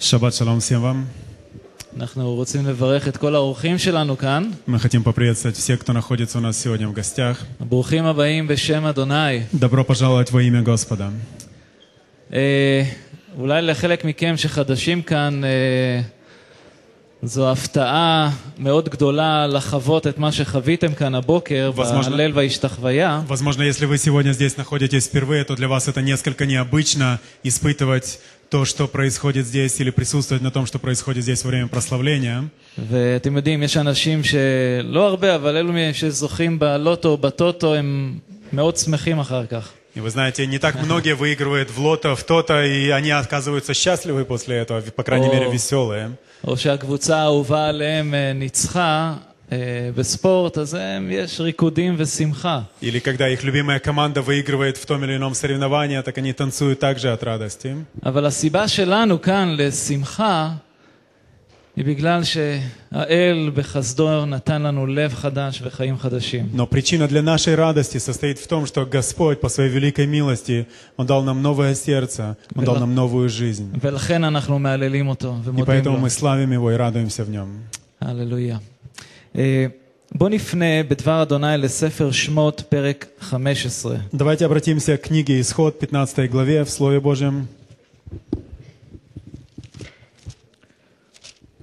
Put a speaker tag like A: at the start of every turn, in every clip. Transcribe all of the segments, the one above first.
A: Шаббат шалом всем вам.
B: אנחנו רוצים לברך את כל האורחים שלנו כאן.
A: Мы хотим поприветствовать всех, кто находится у нас сегодня в гостях.
B: ברוכים הבאים בשם אדוני.
A: Добро пожаловать во имя Господа.
B: אה, אולי לחלק מכם שחדשים כאן, אה, זו הפתעה מאוד גדולה לחוות את מה שחוויתם כאן הבוקר
A: возможно-
B: בהלל והשתחוויה.
A: Возможно, если вы сегодня здесь находитесь впервые, то для вас это несколько необычно испытывать то, что происходит здесь, или присутствовать на том, что происходит здесь во время прославления.
B: ואתם יודעים, יש אנשים שלא הרבה, אבל אלו מהם שזוכים בלוטו או בטוטו, הם מאוד שמחים אחר כך.
A: И вы знаете, не так многие выигрывают в лото, в то-то, и они оказываются счастливы после этого, по крайней
B: О.
A: мере, веселые.
B: או שהקבוצה האהובה עליהם אה, ניצחה אה, בספורט, אז הם, יש ריקודים ושמחה.
A: Или когда их любимая команда выигрывает в том или ином соревновании, так они танцуют также от радости.
B: אבל הסיבה שלנו כאן לשמחה היא בגלל שהאל בחסדו נתן לנו לב חדש וחיים חדשים.
A: Но причина для нашей радости состоит в том, что Господь по своей великой милости, Он дал нам новое сердце, Он дал нам новую жизнь.
B: ולכן אנחנו מהללים אותו
A: И
B: ומודים
A: поэтому
B: לו.
A: мы славим Его и радуемся в Нем.
B: הללויה.
A: Давайте обратимся к книге Исход, 15 главе, в Слове Божьем.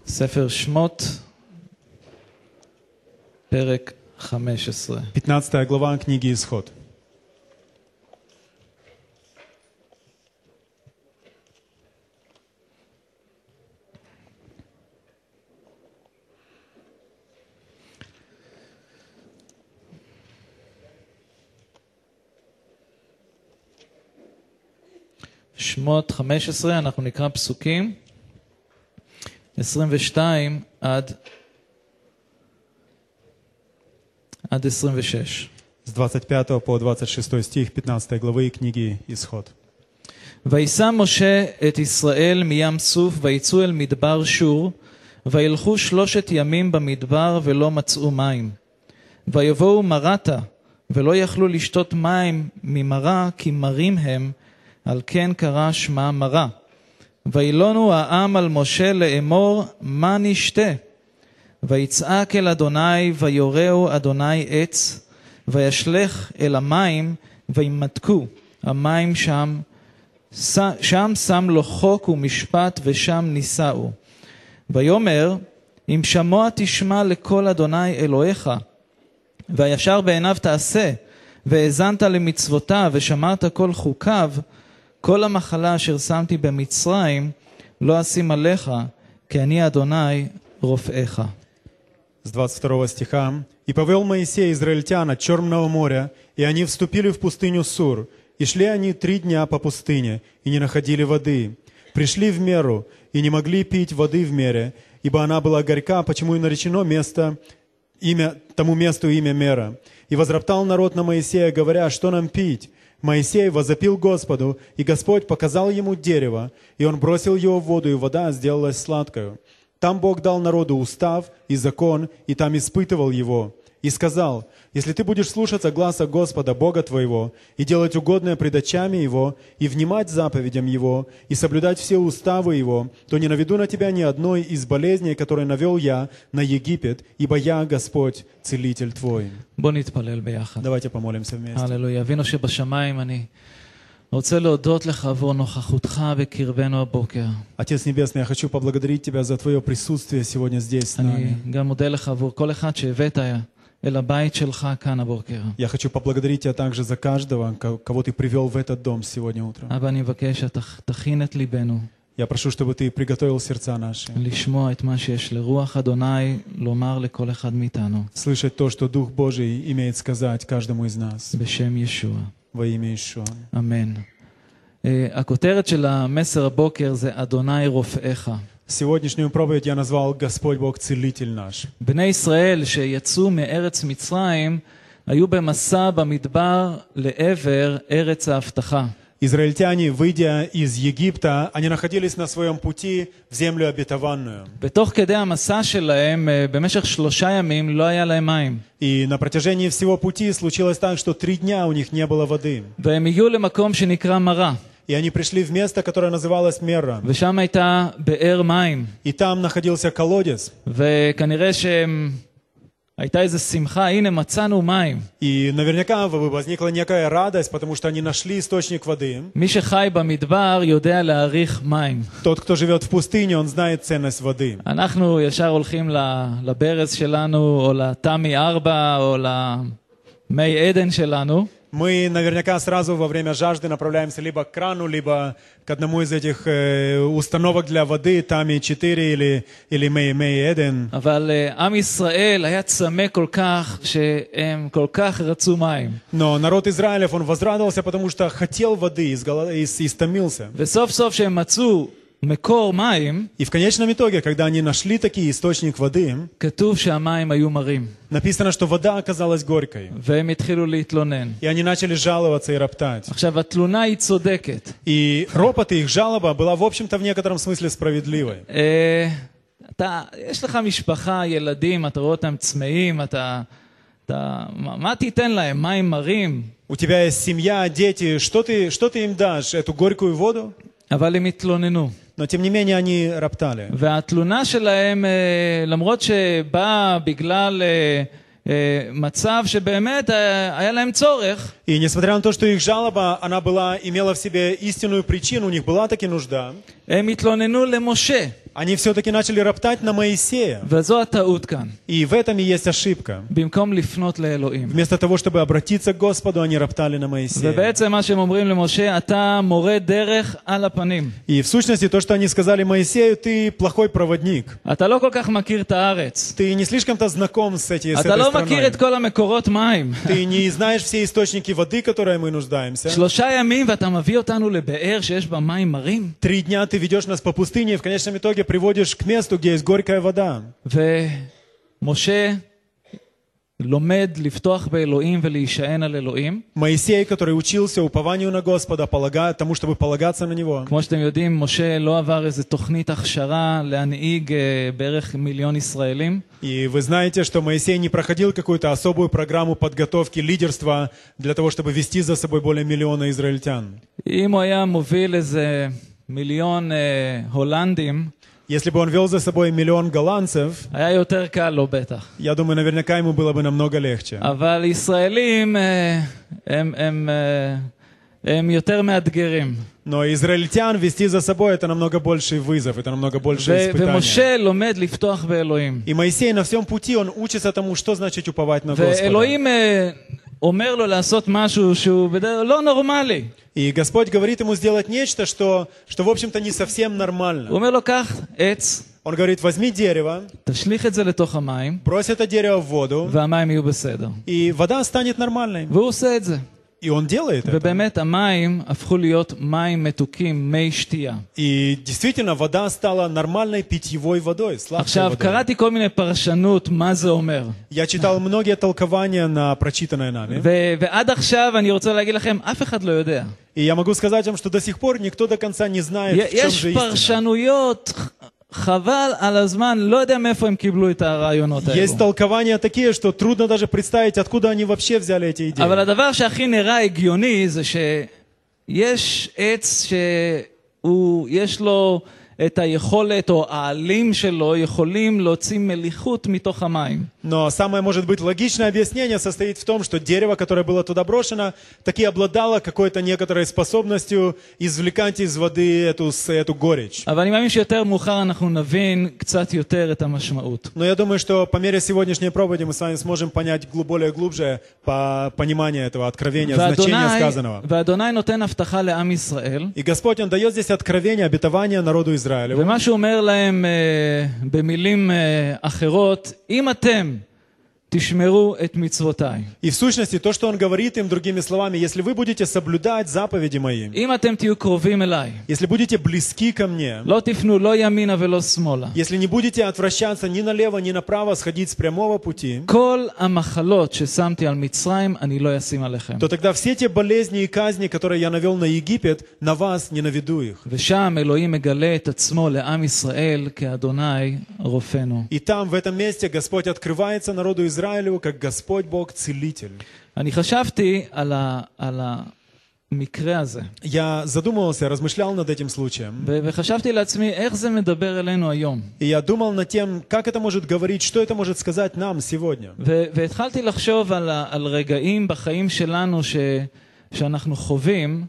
B: ספר שמות, פרק 15.
A: 15 глава книги Исход.
B: שמות 15, אנחנו נקרא פסוקים 22 עד, עד 26.
A: С 25 по 26 стих 15 главы книги Исход.
B: וישא משה את ישראל מים סוף ויצאו אל מדבר שור וילכו שלושת ימים במדבר ולא מצאו מים. ויבואו מרתה ולא יכלו לשתות מים ממרה כי מרים הם על כן קרא שמה מרה. וילונו העם על משה לאמור מה נשתה? ויצעק אל אדוני ויורהו אדוני עץ וישלך אל המים וימתקו המים שם שם שם לו חוק ומשפט ושם נישאו. ויאמר אם שמוע תשמע לקול אדוני אלוהיך והישר בעיניו תעשה והאזנת למצוותיו ושמרת כל חוקיו כל המחלה אשר שמתי במצרים לא אשים עליך כי אני אדוני רופאך.
A: С 22 стиха. «И повел Моисей израильтян от Черного моря, и они вступили в пустыню Сур. И шли они три дня по пустыне, и не находили воды. Пришли в меру, и не могли пить воды в мере, ибо она была горька, почему и наречено место, имя, тому месту имя Мера. И возроптал народ на Моисея, говоря, что нам пить? Моисей возопил Господу, и Господь показал ему дерево, и он бросил его в воду, и вода сделалась сладкою. Там Бог дал народу устав и закон, и там испытывал его И сказал, если ты будешь слушаться гласа Господа, Бога твоего, и делать угодное пред очами Его, и внимать заповедям Его, и соблюдать все уставы Его, то не наведу на тебя ни одной из болезней, которые навел я на Египет, ибо я Господь, Целитель твой.
B: בוא נתפלל ביחד.
A: Давайте помолимся вместе.
B: הללויה. אבינו שבשמיים, אני רוצה להודות לך עבור נוכחותך בקרבנו הבוקר.
A: Отец Небесный, я хочу поблагодарить Тебя за Твое присутствие сегодня здесь с
B: אני
A: нами.
B: גם מודה לך עבור כל אחד שהבאת אל הבית שלך כאן הבוקר.
A: Я хочу поблагодарить Тебя также за каждого, ко- кого Ты привел в этот дом сегодня утром.
B: אבא, אני מבקש שתכין את ליבנו
A: Я прошу, чтобы Ты приготовил сердца наши,
B: לשמוע את מה שיש לרוח אדוני לומר לכל אחד מאיתנו,
A: слышать то, что Дух Божий имеет сказать каждому из нас
B: בשם ישוע.
A: во имя Ишуа.
B: אמן. אה, הכותרת של המסר הבוקר זה אדוני רופאיך.
A: Сегодняшнюю проповедь я назвал «Господь Бог Целитель наш».
B: בני ישראל שיצאו מארץ מצרים היו במסע במדבר לעבר ארץ ההבטחה.
A: Израильтяне, выйдя из Египта, они находились на своем пути в землю обетованную.
B: ותוך כדי המסע שלהם, אה, במשך שלושה ימים לא היה להם מים.
A: И на протяжении всего пути случилось так, что три дня у них не было воды.
B: והם הגיעו למקום שנקרא מרה.
A: И они пришли в место, которое называлось Мерра.
B: ושם הייתה באר מים,
A: И там находился колодец.
B: וכנראה שהייתה איזו שמחה, הנה מצאנו מים.
A: И наверняка в- возникла некая радость, потому что они нашли источник воды.
B: מי שחי במדבר יודע להעריך מים.
A: Тот, кто живет в пустыне, он знает ценность воды.
B: אנחנו ישר הולכים ל- לברז שלנו, או לתמי 4, או למי עדן שלנו,
A: мы наверняка сразу во время жажды направляемся либо к крану, либо к одному из этих э, установок для воды, Там и четыре, или, или Мей Мей Эден. Но народ Израилев, он возрадовался, потому что хотел воды, изголод... ис... истомился.
B: וסוף סוף שהם מצאו מקור מים,
A: И в конечном итоге, когда они нашли такие источник воды,
B: כתוב שהמים היו מרים.
A: написано, что вода оказалась горькой.
B: והם התחילו להתלונן.
A: И они начали жаловаться и роптать.
B: עכשיו, התלונה היא צודקת.
A: И ропот и их жалоба была, в общем-то, в некотором смысле справедливой.
B: אה, אתה, יש לך משפחה, ילדים, אתה רואה אותם צמאים, אתה... אתה מה, מה תיתן להם? מים מרים?
A: У тебя есть семья, дети, что ты, что ты им дашь? Эту горькую воду?
B: אבל הם התלוננו.
A: Но, тем не менее, они роптали.
B: והתלונה שלהם, אה, למרות שבאה בגלל אה, אה, מצב שבאמת אה, היה להם צורך,
A: И несмотря на то, что их жалоба, она была, имела в себе истинную причину, у них была таки нужда,
B: הם התלוננו למשה.
A: они все-таки начали роптать на Моисея.
B: וזו הטעות כאן.
A: И в этом и есть ошибка.
B: במקום לפנות לאלוהים.
A: Вместо того, чтобы обратиться к Господу, они роптали на Моисея.
B: ובעצם מה שהם אומרים למשה, אתה מורה דרך על הפנים.
A: И в сущности, то, что они сказали Моисею, ты плохой проводник.
B: אתה לא כל כך מכיר את הארץ.
A: Ты не слишком-то знаком с, эти, с
B: אתה
A: этой
B: לא
A: страной.
B: מכיר את כל המקורות מים.
A: Ты не знаешь все источники воды, которые мы нуждаемся.
B: שלושה ימים ואתה מביא אותנו לבאר שיש בה מים מרים?
A: Три дня ты ведешь нас по пустыне и в конечном итоге приводишь к месту, где есть горькая вода.
B: ומשה לומד לפתוח באלוהים ולהישען על אלוהים.
A: Моисей, который учился упованию на Господа, полагая, тому, чтобы полагаться на Него.
B: כמו שאתם יודעים, משה לא עבר איזה תוכנית הכשרה להנהיג אה, בערך מיליון ישראלים.
A: И вы знаете, что Моисей не проходил какую-то особую программу подготовки лидерства для того, чтобы вести за собой более миллиона израильтян.
B: אם הוא היה מוביל איזה מיליון אה, הולנדים,
A: Если бы он вел за собой миллион голландцев,
B: היה יותר קל לו בטח.
A: я думаю, наверняка ему было бы намного легче.
B: אבל ישראלים אה, הם, הם, אה, הם יותר מאתגרים.
A: Но израильтян вести за собой это намного больший вызов, это намного больше
B: ו-
A: испытание.
B: ומשה לומד לפתוח באלוהים.
A: И Моисей на всем пути, он учится тому, что значит уповать на Господа.
B: ואלוהים אה, אומר לו לעשות משהו שהוא בדרך לא נורמלי.
A: И Господь говорит ему сделать нечто, что, что в общем-то, не совсем нормально.
B: הוא אומר לו, קח עץ,
A: Он говорит, возьми дерево,
B: תשליך את זה לתוך המים,
A: брось это дерево в воду,
B: והמים יהיו בסדר.
A: и вода станет нормальной. И он делает это. И действительно, вода стала нормальной питьевой водой, сладкой водой. Я читал многие толкования на прочитанное нами. И я могу сказать вам, что до сих пор никто до конца не знает, в чем же истина.
B: פרשנויות, ח- חבל על הזמן, לא יודע מאיפה הם קיבלו את הרעיונות האלו.
A: Есть толкования такие, что трудно даже представить, откуда они вообще взяли эти идеи.
B: אבל הדבר שהכי נראה הגיוני זה שיש עץ שהוא, יש לו את היכולת, או העלים שלו יכולים להוציא מליחות מתוך המים.
A: Но самое, может быть, логичное объяснение состоит в том, что дерево, которое было туда брошено, таки обладало какой-то некоторой способностью извлекать из воды эту, с- эту горечь.
B: אבל אני מאמין שיותר מאוחר אנחנו נבין קצת יותר את המשמעות.
A: Но я думаю, что по мере сегодняшней проповеди мы с вами сможем понять глу- более глубже по пониманию этого откровения, значения
B: ואדוני,
A: сказанного.
B: ואדוני נותן הבטחה לעם ישראל,
A: И Господь, Он дает здесь откровение, обетование народу Израилю.
B: ומה שהוא אומר להם אה, במילים אה, אחרות, אם אתם
A: И в сущности, то, что он говорит им, другими словами, если вы будете соблюдать заповеди мои, если будете близки ко мне, если не будете отвращаться ни налево, ни направо, сходить с прямого пути, то тогда все те болезни и казни, которые я навел на Египет, на вас не наведу их. И там, в этом месте, Господь открывается народу Израиля, Израилю, как Господь Бог Целитель.
B: אני חשבתי על, ה, על המקרה הזה.
A: Я задумывался, размышлял над этим случаем.
B: ו- וחשבתי לעצמי, איך זה מדבר אלינו היום?
A: И я думал над тем, как это может говорить, что это может сказать нам сегодня.
B: ו- והתחלתי לחשוב על, ה- על רגעים בחיים שלנו ש- שאנחנו חווים,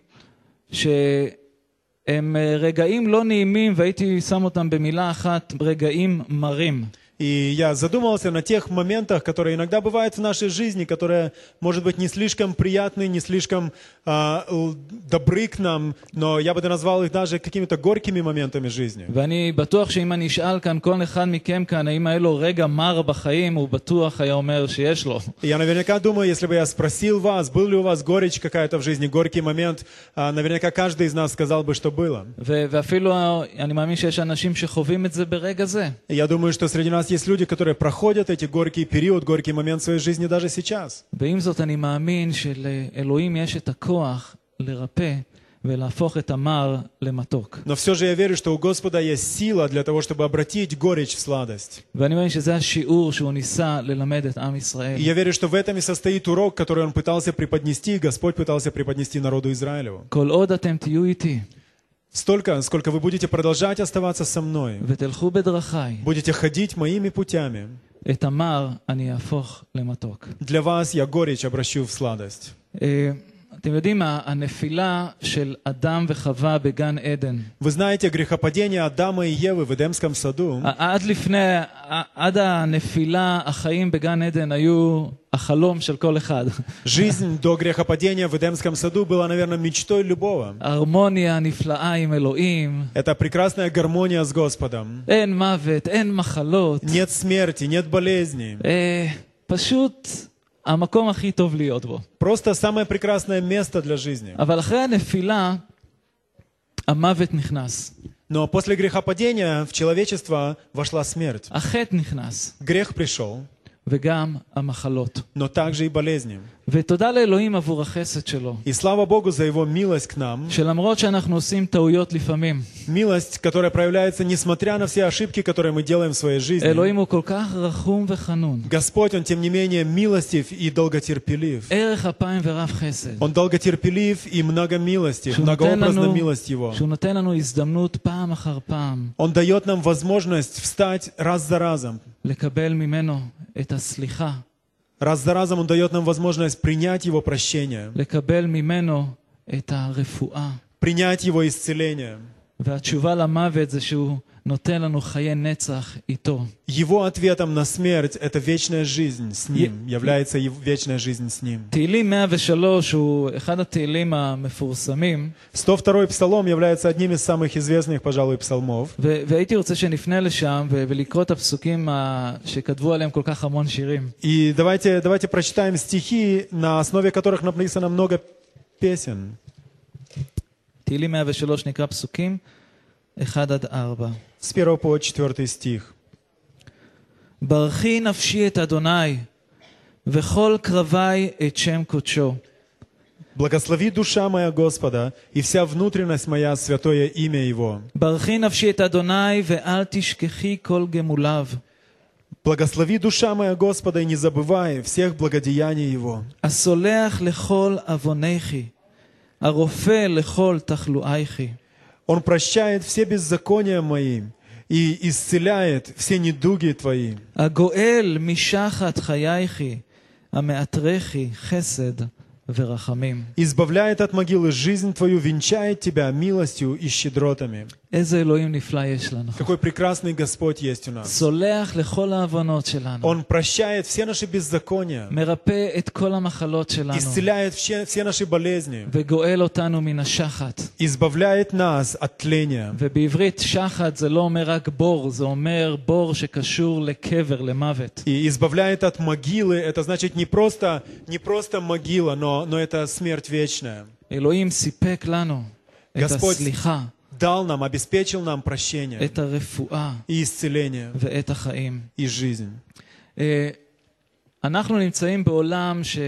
B: שהם אה, רגעים לא נעימים, והייתי שם אותם במילה אחת, רגעים מרים.
A: И я задумывался на тех моментах, которые иногда бывают в нашей жизни, которые, может быть, не слишком приятны, не слишком а, л- добры к нам, но я бы назвал их даже какими-то горькими моментами жизни.
B: ואני בטוח שאם אני אשאל כאן כל אחד מכם כאן, האם היה לו רגע מר בחיים, הוא בטוח היה אומר שיש לו.
A: И Я наверняка думаю, если бы я спросил вас, был ли у вас горечь какая-то в жизни, горький момент, а, наверняка каждый из нас сказал бы, что было.
B: ו- ואפילו אני מאמין שיש אנשים שחווים את זה ברגע זה.
A: И Я думаю, что среди нас есть люди, которые проходят эти горький период, горький момент в своей жизни даже сейчас.
B: ועם זאת אני מאמין שלאלוהים יש את הכוח לרפא ולהפוך את המר למתוק.
A: Но все же я верю, что у Господа есть сила для того, чтобы обратить горечь в сладость.
B: ואני מאמין שזה השיעור שהוא ניסה ללמד את עם
A: И
B: ישראל.
A: я верю, что в этом и состоит урок, который он пытался преподнести, Господь пытался преподнести народу Израилеву.
B: כל עוד אתם תהיו איתי
A: Столько, сколько вы будете продолжать оставаться со мной. Будете ходить моими путями. Для вас я горечь обращу в сладость.
B: אה, אתם יודעים, ה- הנפילה של אדם וחווה בגן עדן,
A: Вы знаете, грехопадение Адама и Евы в Эдемском саду,
B: ע- עד לפני, ע- עד הנפילה, החיים בגן עדן היו החלום של כל אחד.
A: жизнь до грехопадения в Эдемском саду была, наверное, мечтой любого.
B: הרמוניה נפלאה עם אלוהים,
A: Это прекрасная гармония с Господом.
B: אין מוות, אין מחלות.
A: Нет смерти, нет болезней.
B: אה, פשוט המקום הכי טוב להיות בו.
A: Просто самое прекрасное место для жизни.
B: אבל אחרי הנפילה, המוות נכנס,
A: Но после грехопадения в человечество вошла смерть.
B: החטא נכנס,
A: Грех пришел,
B: וגם המחלות.
A: но также и болезни.
B: ותודה לאלוהים עבור החסד שלו,
A: И слава Богу за Его милость к нам.
B: שלמרות שאנחנו עושים טעויות לפעמים,
A: Милость, которая проявляется несмотря на все ошибки, которые мы делаем в своей жизни.
B: אלוהים הוא כל כך רחום וחנון.
A: Господь, Он тем не менее милостив и долготерпелив.
B: ערך אפיים ורב חסד.
A: Он долготерпелив и многомилостив,
B: שהוא נותן
A: многообразна
B: לנו,
A: милость Его.
B: שהוא נותן לנו הזדמנות פעם אחר פעם
A: Он дает нам возможность встать раз за разом.
B: לקבל ממנו את הסליחה,
A: Раз за разом Он дает нам возможность принять Его прощение, принять Его исцеление.
B: והתשובה למוות זה שהוא נותן לנו חיי נצח איתו.
A: Его ответом на смерть – это вечная жизнь с Ним, является ев- вечная жизнь с Ним.
B: תהילים 103 הוא אחד התהילים המפורסמים,
A: 102-й псалом является одним из самых известных, пожалуй, псалмов.
B: ו- והייתי רוצה שנפנה לשם ו- ולקרוא את הפסוקים ה- שכתבו עליהם כל כך המון שירים.
A: И давайте, давайте прочитаем стихи, на основе которых написано много песен.
B: תהילים 103 נקרא פסוקים 1 עד 4.
A: С 1 по 4 стих.
B: ברכי נפשי את אדוני, וכל קרבי את שם קודשו.
A: «Благослови душа моя Господа, и вся внутренность моя святое имя Его.
B: ברכי נפשי את אדוני, ואל תשכחי כל גמוליו.
A: Благослови душа моя Господа, и не забывай всех благодеяний Его.
B: הסולח לכל עוונייכי, הרופא לכל תחלואייכי.
A: Он прощает все беззакония мои и исцеляет все недуги твои.
B: הגואל משחת חייכי, המאתרכי חסד ורחמים.
A: избавляет от могилы жизнь твою, венчает тебя милостью и щедротами. Какой прекрасный Господь есть у нас. Он прощает все наши беззакония, исцеляет все, все наши болезни, избавляет нас от тления. И избавляет от могилы, это значит не просто, не просто могила, но но это смерть вечная.
B: אלוהים סיפק לנו את
A: Господь
B: הסליחה,
A: Дал нам, обеспечил нам прощение
B: את הרפואה
A: и исцеление,
B: ואת החיים.
A: и жизнь.
B: אה, אנחנו נמצאים בעולם ש,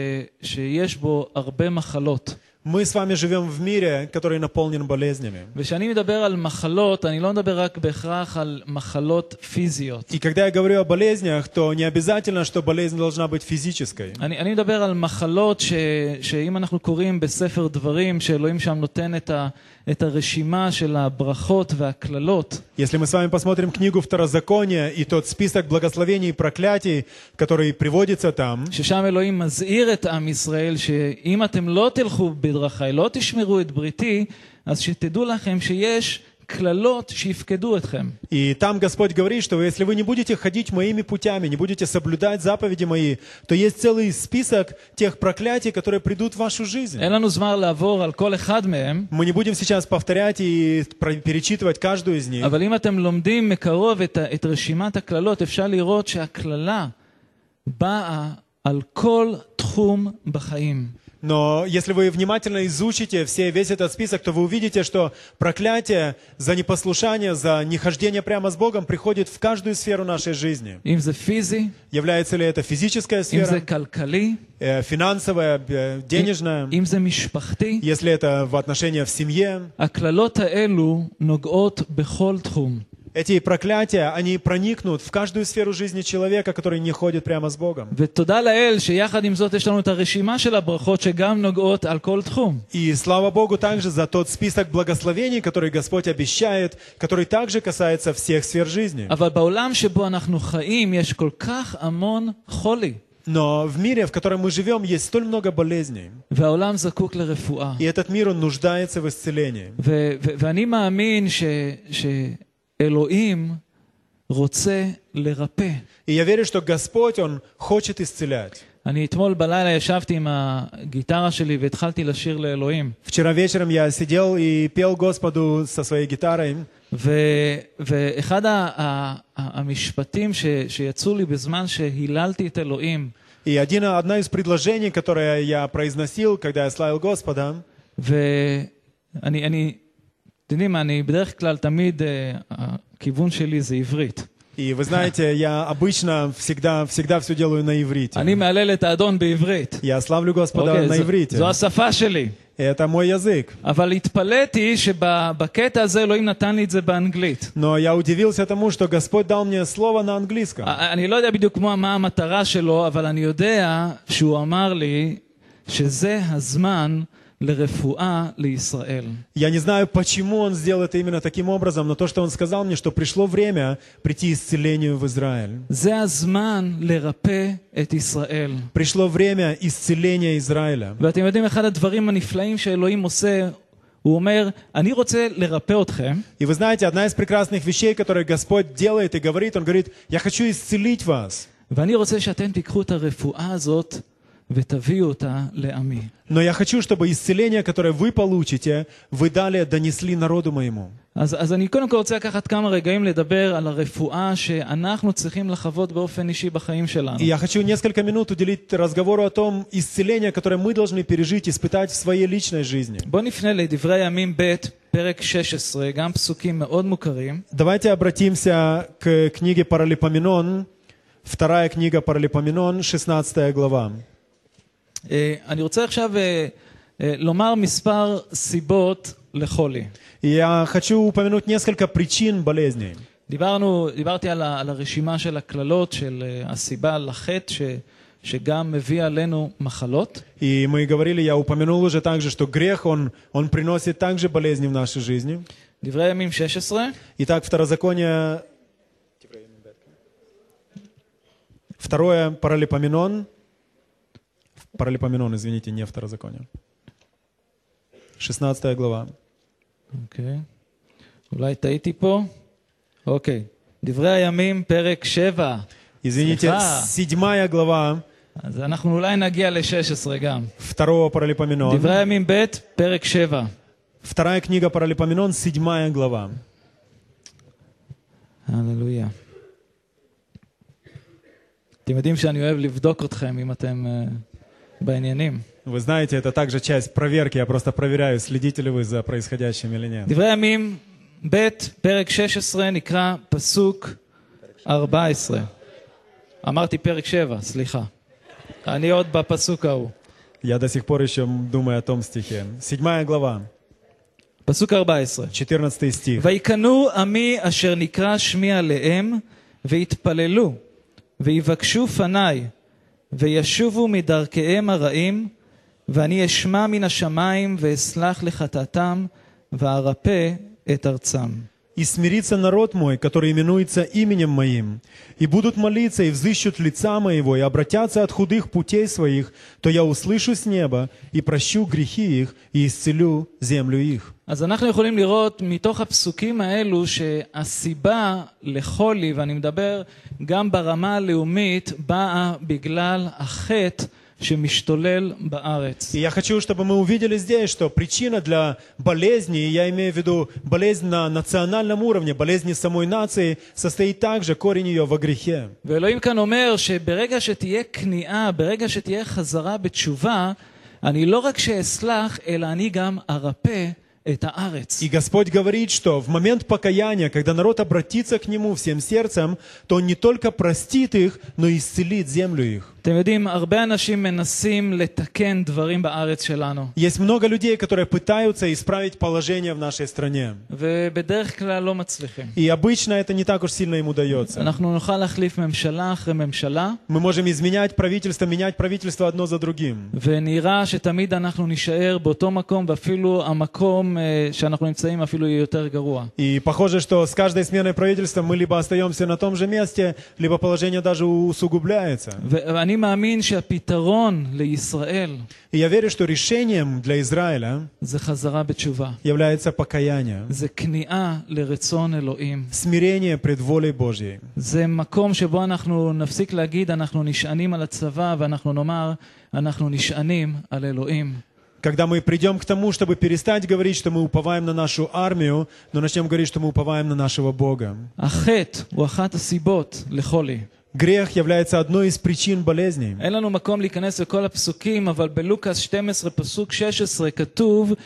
B: שיש בו הרבה מחלות,
A: Мы с вами живем в мире, который наполнен болезнями.
B: וכשאני מדבר על מחלות, אני לא מדבר רק בהכרח על מחלות פיזיות.
A: И когда я говорю о болезнях, то не обязательно, что болезнь должна быть физической.
B: אני, אני מדבר על מחלות ש, שאם אנחנו קוראים בספר דברים, שאלוהים שם נותן את, ה, את הרשימה של הברכות והקללות,
A: Если мы с вами посмотрим книгу Второзакония и тот список благословений и проклятий, который приводится там,
B: ששם אלוהים מזהיר את עם ישראל שאם אתם לא תלכו בדרכיי, לא תשמרו את בריתי, אז שתדעו לכם שיש קללות שיפקדו אתכם.
A: и там Господь говорит, что если вы не будете ходить моими путями, не будете соблюдать заповеди мои, то есть целый список тех проклятий, которые придут в вашу жизнь.
B: אין לנו זמן לעבור על כל אחד מהם,
A: Мы не будем сейчас повторять и про- перечитывать каждую из них.
B: אבל אם אתם לומדים מקרוב את, ה- את רשימת הקללות, אפשר לראות שהקללה באה על כל תחום בחיים.
A: Но если вы внимательно изучите все, весь этот список, то вы увидите, что проклятие за непослушание, за нехождение прямо с Богом приходит в каждую сферу нашей жизни.
B: Physi,
A: Является ли это физическая сфера,
B: kalkali,
A: э, финансовая, э, денежная,
B: im, im mishpachti,
A: если это в отношениях в семье. Эти проклятия, они проникнут в каждую сферу жизни человека, который не ходит прямо с Богом. И слава Богу также за тот список благословений, который Господь обещает, который также касается всех сфер жизни. Но в мире, в котором мы живем, есть столь много болезней. И этот мир, он нуждается в исцелении.
B: ו- ו- ואני מאמין ש- שאלוהים רוצה לרפא.
A: И я верю, что Господь, Он хочет исцелять.
B: אני אתמול בלילה ישבתי עם הגיטרה שלי והתחלתי לשיר לאלוהים.
A: Вчера вечером я сидел и пел Господу со своей гитарой.
B: ו- ואחד ה- ה- המשפטים ש- שיצאו לי בזמן שהיללתי את אלוהים,
A: И один, одно из предложений, которое я произносил, когда я славил Господа,
B: ואני, אני, Ты
A: И вы знаете, я обычно всегда, всегда все делаю на иврите. Я славлю Господа на иврите. Это мой язык. Но я удивился тому, что Господь дал мне слово на английском.
B: Я אני לא יודע בדיוק מה, מה המטרה שלו, אבל אני יודע שהוא אמר לי שזה הזמן לרפואה לישראל.
A: Я не знаю, почему он сделал это именно таким образом, но то, что он сказал мне, что пришло время прийти исцелению в Израиль.
B: זה הזמן לרפא את ישראל.
A: Пришло время исцеления Израиля.
B: ואתם יודעים, אחד הדברים הנפלאים שאלוהים עושה, הוא אומר, אני רוצה לרפא אתכם,
A: И вы знаете, одна из прекрасных вещей, которые Господь делает и говорит, Он говорит, я хочу исцелить вас,
B: ואני רוצה שאתם תיקחו את הרפואה הזאת ותביאו אותה לעמי.
A: но я хочу, чтобы исцеление, которое вы получите, вы далее донесли народу моему.
B: אז, אז אני קודם כל רוצה לקחת כמה רגעים לדבר על הרפואה שאנחנו צריכים לחוות באופן אישי בחיים שלנו.
A: И я хочу несколько минут уделить разговору о том исцелении, которое мы должны пережить, испытать в своей личной жизни.
B: בואו נפנה לדברי הימים ב', פרק 16, גם פסוקים מאוד מוכרים.
A: Давайте обратимся к книге Паралипоменон, вторая книга Паралипоменон, 16 глава.
B: אה, אני רוצה עכשיו אה, אה, לומר מספר סיבות לחולי.
A: И я хочу упомянуть несколько причин болезней.
B: דיברנו, דיברתי על, ה, על הרשימה של הקללות, של אה, הסיבה לחטא, ש, שגם מביא עלינו מחלות.
A: И мы говорили, я упомянул уже также, что грех, он, он приносит также болезни в нашей жизни.
B: דברי הימים 16,
A: Итак, второзаконие... Второе, Паралипоменон. Паралипоменон, извините, не второзаконие. 16 глава.
B: אוקיי. אולי טעיתי פה? אוקיי. דברי הימים, פרק 7.
A: Извините,
B: סליחה.
A: седьмая глава
B: אז אנחנו אולי נגיע ל-16 גם.
A: второго Паралипоменон.
B: דברי הימים ב', פרק 7.
A: Вторая книга Паралипоменон, седьмая глава.
B: הללויה. אתם יודעים שאני אוהב לבדוק אתכם אם אתם אה, בעניינים.
A: Вы знаете, это также часть проверки. Я просто проверяю, следите ли вы за происходящим или нет.
B: דברי הימים ב', פרק 16, נקרא פסוק 14. אמרתי פרק 7, סליחה. אני עוד בפסוק ההוא.
A: Я до сих пор еще думаю о том стихе. Седьмая глава,
B: פסוק 14.
A: 14 стих.
B: ויקנו עמי אשר נקרא שמי עליהם, ויתפללו, ויבקשו פניי, וישובו מדרכיהם הרעים, ואני אשמע מן השמיים, ואסלח לחטאתם, וארפא את ארצם.
A: «И смирится народ мой, который именуется именем моим, и будут молиться, и взыщут лица моего, и обратятся от худых путей своих, то я услышу с неба, и прощу грехи их, и исцелю землю их».
B: אז אנחנו יכולים לראות מתוך הפסוקים האלו שהסיבה לחולי, ואני מדבר גם ברמה הלאומית, באה בגלל החטא שמשתולל בארץ.
A: И я хочу, чтобы мы увидели здесь, что причина для болезни, и я имею в виду болезнь на национальном уровне, болезни самой нации, состоит также корень ее во грехе.
B: ואלוהים כאן אומר שברגע שתהיה כניעה, ברגע שתהיה חזרה בתשובה, אני לא רק שאסלח, אלא אני גם ארפא את הארץ.
A: И Господь говорит, что в момент покаяния, когда народ обратится к Нему всем сердцем, то Он не только простит их, но и исцелит землю их.
B: אתם יודעים, הרבה אנשים מנסים לתקן דברים בארץ שלנו,
A: Есть много людей, которые пытаются исправить положение в нашей стране.
B: ובדרך כלל לא מצליחים.
A: И обычно это не так уж сильно им удается.
B: אנחנו נוכל להחליף ממשלה אחרי ממשלה,
A: Мы можем изменять правительство, менять правительство одно за другим.
B: ונראה שתמיד אנחנו נישאר באותו מקום, ואפילו המקום אה, שאנחנו נמצאים אפילו יהיה יותר גרוע.
A: И похоже, что с каждой сменой правительства мы либо остаемся на том же месте, либо положение даже усугубляется.
B: ואני מאמין שהפתרון לישראל
A: И я верю, что решением для Израиля
B: זה חזרה בתשובה.
A: является покаяние,
B: זה כניעה לרצון אלוהים.
A: смирение пред волей Божьей.
B: זה מקום שבו אנחנו נפסיק להגיד אנחנו נשענים על הצבא ואנחנו נאמר אנחנו נשענים על אלוהים.
A: Когда мы придем к тому, чтобы перестать говорить, что мы уповаем на нашу армию, но начнем говорить, что мы уповаем на нашего Бога.
B: החטא הוא אחת הסיבות לחולי.
A: Грех является одной из причин болезней.
B: אין לנו מקום להיכנס לכל הפסוקים, אבל בלוקאס 12 פסוק 16 כתוב אה,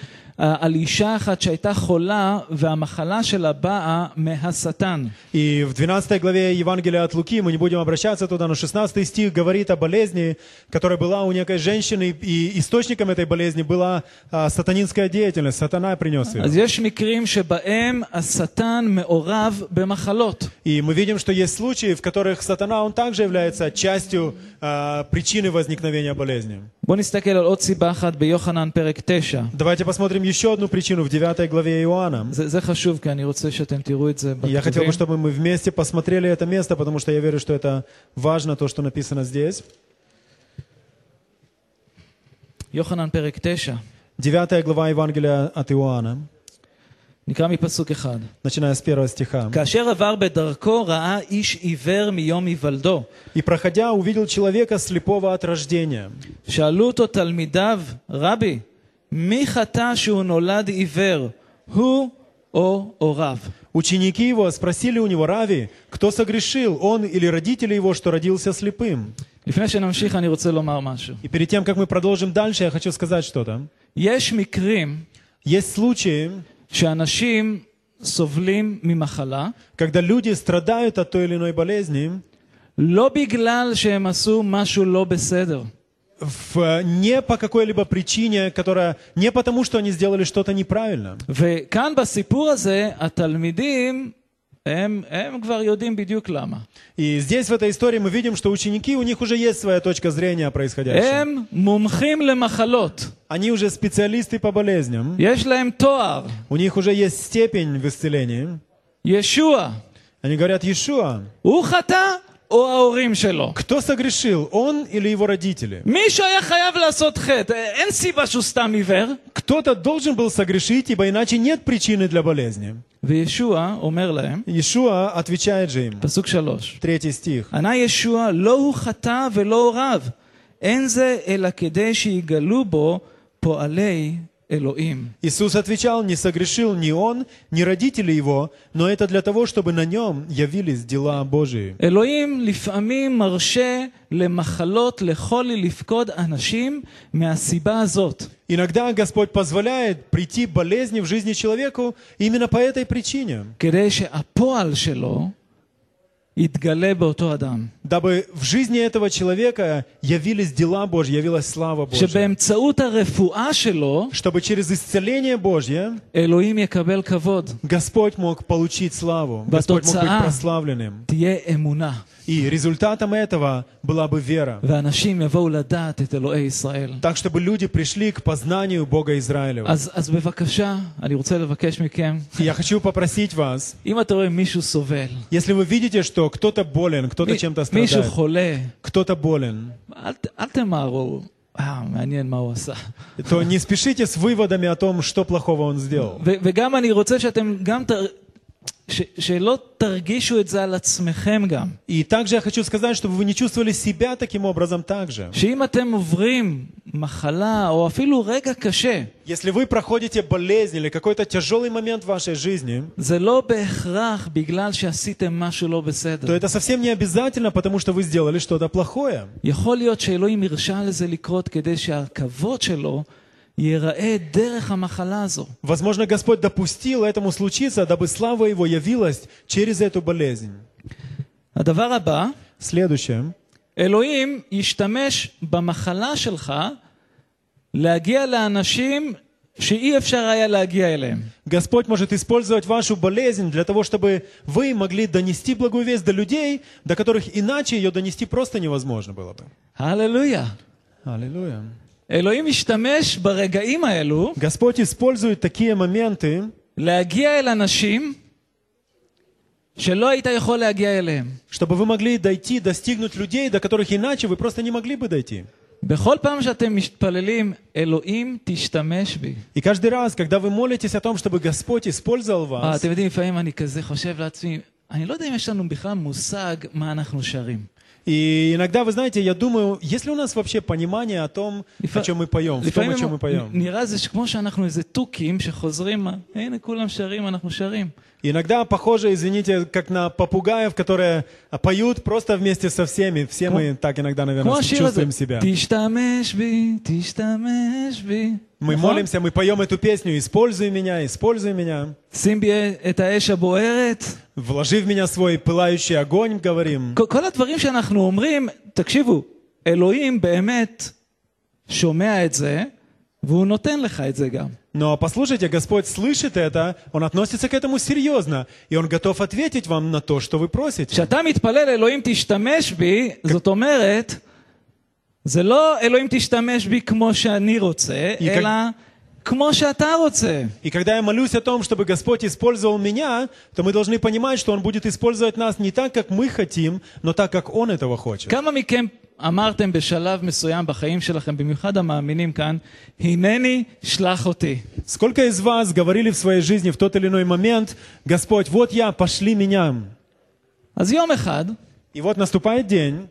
B: על אישה אחת שהייתה חולה והמחלה שלה באה מהשטן.
A: И в 12 главе Евангелия от Луки, мы не будем обращаться туда, но 16 стих говорит о болезни, которая была у некой женщины, и источником этой болезни была а, сатанинская деятельность, сатана принес ее.
B: אז יש מקרים שבהם השטן מעורב במחלות.
A: И мы видим, что есть случаи, в которых сатана, он также является частью а, причины возникновения болезни. Давайте посмотрим еще одну причину в 9 главе Иоанна. Я хотел бы, чтобы мы вместе посмотрели это место, потому что я верю, что это важно, то, что написано здесь.
B: 9
A: глава Евангелия от Иоанна.
B: נקרא מפסוק אחד.
A: начиная с первого стиха.
B: כאשר עבר בדרכו ראה איש עיוור מיום היוולדו.
A: «И, проходя, увидел человека слепого от рождения.
B: שאלו אותו תלמידיו, רבי, מי חטא שהוא נולד עיוור, הוא או הוריו?
A: Ученики его спросили у него, Рави, кто согрешил, он или родители его, что родился слепым?
B: לפני שנמשיך אני רוצה לומר משהו.
A: И перед тем, как мы продолжим дальше, я хочу сказать что-то.
B: יש מקרים
A: Есть случаи,
B: שאנשים סובלים ממחלה,
A: когда люди страдают от той или иной болезни
B: לא בגלל שהם עשו משהו לא בסדר,
A: в, не по какой-либо причине, которая не потому, что они сделали что-то неправильно.
B: וכאן בסיפור הזה התלמידים
A: И здесь, в этой истории, мы видим, что ученики, у них уже есть своя точка зрения
B: происходящего.
A: Они уже специалисты по болезням. У них уже есть степень в исцелении.
B: Иешуа.
A: Они говорят, Иешуа.
B: או ההורים שלו?
A: кто согрешил, он или его родители?
B: מישהו היה חייב לעשות חטא, אין סיבה שהוא סתם עיוור.
A: Кто-то должен был согрешить, ибо иначе нет причины для болезни.
B: וישוע אומר להם,
A: Иешуа отвечает же им.
B: פסוק שלוש,
A: Третий стих.
B: ענה ישוע, לא הוא חטא ולא הוריו, אין זה אלא כדי שיגלו בו פועלי אלוהים.
A: Иисус отвечал, не согрешил ни он, ни родители его, но это для того, чтобы на нем явились дела Божии. Иногда Господь позволяет прийти болезни в жизни человеку именно по этой причине. Дабы в жизни этого человека явились дела Божьи, явилась слава Божья. Чтобы через исцеление Божье Господь мог получить славу, Господь мог быть прославленным.
B: תהיה אמונה,
A: И результатом этого была бы вера.
B: ואנשים יבואו לדעת את אלוהי ישראל.
A: Так, чтобы люди пришли к познанию Бога Израилева.
B: אז, אז בבקשה, אני רוצה לבקש מכם,
A: И Я хочу попросить вас,
B: אם אתה רואה מישהו סובל,
A: если вы видите, что кто-то болен, кто-то
B: מי-
A: чем-то
B: מישהו
A: страдает,
B: חולה,
A: кто-то болен,
B: אל, ת- אל תמהרו, אה, מעניין מה הוא עשה.
A: то не спешите с выводами о том, что плохого он сделал.
B: ו- וגם אני רוצה שאתם גם, תר... ש- שלא תרגישו את זה על עצמכם גם.
A: И также я хочу сказать, чтобы вы не чувствовали себя таким образом также.
B: שאם אתם עוברים מחלה או אפילו רגע קשה,
A: Если вы проходите болезнь или какой-то тяжелый момент в вашей жизни,
B: זה לא בהכרח בגלל שעשיתם משהו לא
A: то
B: בסדר.
A: это совсем не обязательно, потому что вы сделали что-то плохое.
B: יכול להיות שאלוהים הרשה לזה לקרות כדי שהכבוד שלו ייראה דרך המחלה הזו.
A: Возможно, Господь допустил этому случиться, дабы слава Его явилась через эту болезнь.
B: הדבר הבא,
A: Следующее.
B: אלוהים ישתמש במחלה שלך להגיע לאנשים שאי אפשר היה להגיע אליהם.
A: Господь может использовать вашу болезнь для того, чтобы вы могли донести благую весть до людей, до которых иначе ее донести просто невозможно было бы.
B: הללויה.
A: Аллилуйя.
B: אלוהים ישתמש ברגעים האלו
A: Господь использует такие моменты,
B: להגיע אל אנשים שלא היית יכול להגיע אליהם.
A: чтобы вы могли дойти, достигнуть людей, до которых иначе вы просто не могли бы дойти.
B: בכל פעם שאתם מתפללים, אלוהים תשתמש בי.
A: И каждый раз, когда вы молитесь о том, чтобы Господь использовал
B: אה,
A: вас,
B: אתם יודעים, לפעמים אני כזה חושב לעצמי, אני לא יודע אם יש לנו בכלל מושג מה אנחנו שרים.
A: И иногда, вы знаете, я думаю, есть ли у нас вообще понимание о том, о чем мы поем, в том, о чем мы поем? Иногда похоже, извините, как на попугаев, которые поют просто вместе со всеми. Все мы так иногда, наверное, чувствуем себя.
B: תשתמש בי, תשתמש בי.
A: Мы
B: נכון?
A: молимся, мы поем эту песню «Используй меня, используй меня».
B: שים בי את האש הבוערת.
A: Вложи в меня свой пылающий огонь, говорим.
B: כל- כל הדברים שאנחנו אומרים, תקשיבו, אלוהים באמת שומע את זה, והוא נותן לך את זה גם.
A: Но послушайте, Господь слышит это, Он относится к этому серьезно, и Он готов ответить вам на то, что вы просите.
B: כשאתה מתפלל אלוהים תשתמש בי, זאת אומרת, זה לא אלוהים תשתמש בי כמו שאני רוצה,
A: היא
B: אלא כמו שאתה רוצה.
A: И когда я молюсь о том, чтобы Господь использовал меня, то мы должны понимать, что Он будет использовать нас не так, как мы хотим, но так, как Он этого хочет.
B: כמה מכם אמרתם בשלב מסוים בחיים שלכם, במיוחד המאמינים כאן, הנני שלח אותי.
A: Сколько из вас говорили в своей жизни в тот или иной момент, Господь, вот я, пошли меня.
B: אז יום אחד,
A: И вот наступает день,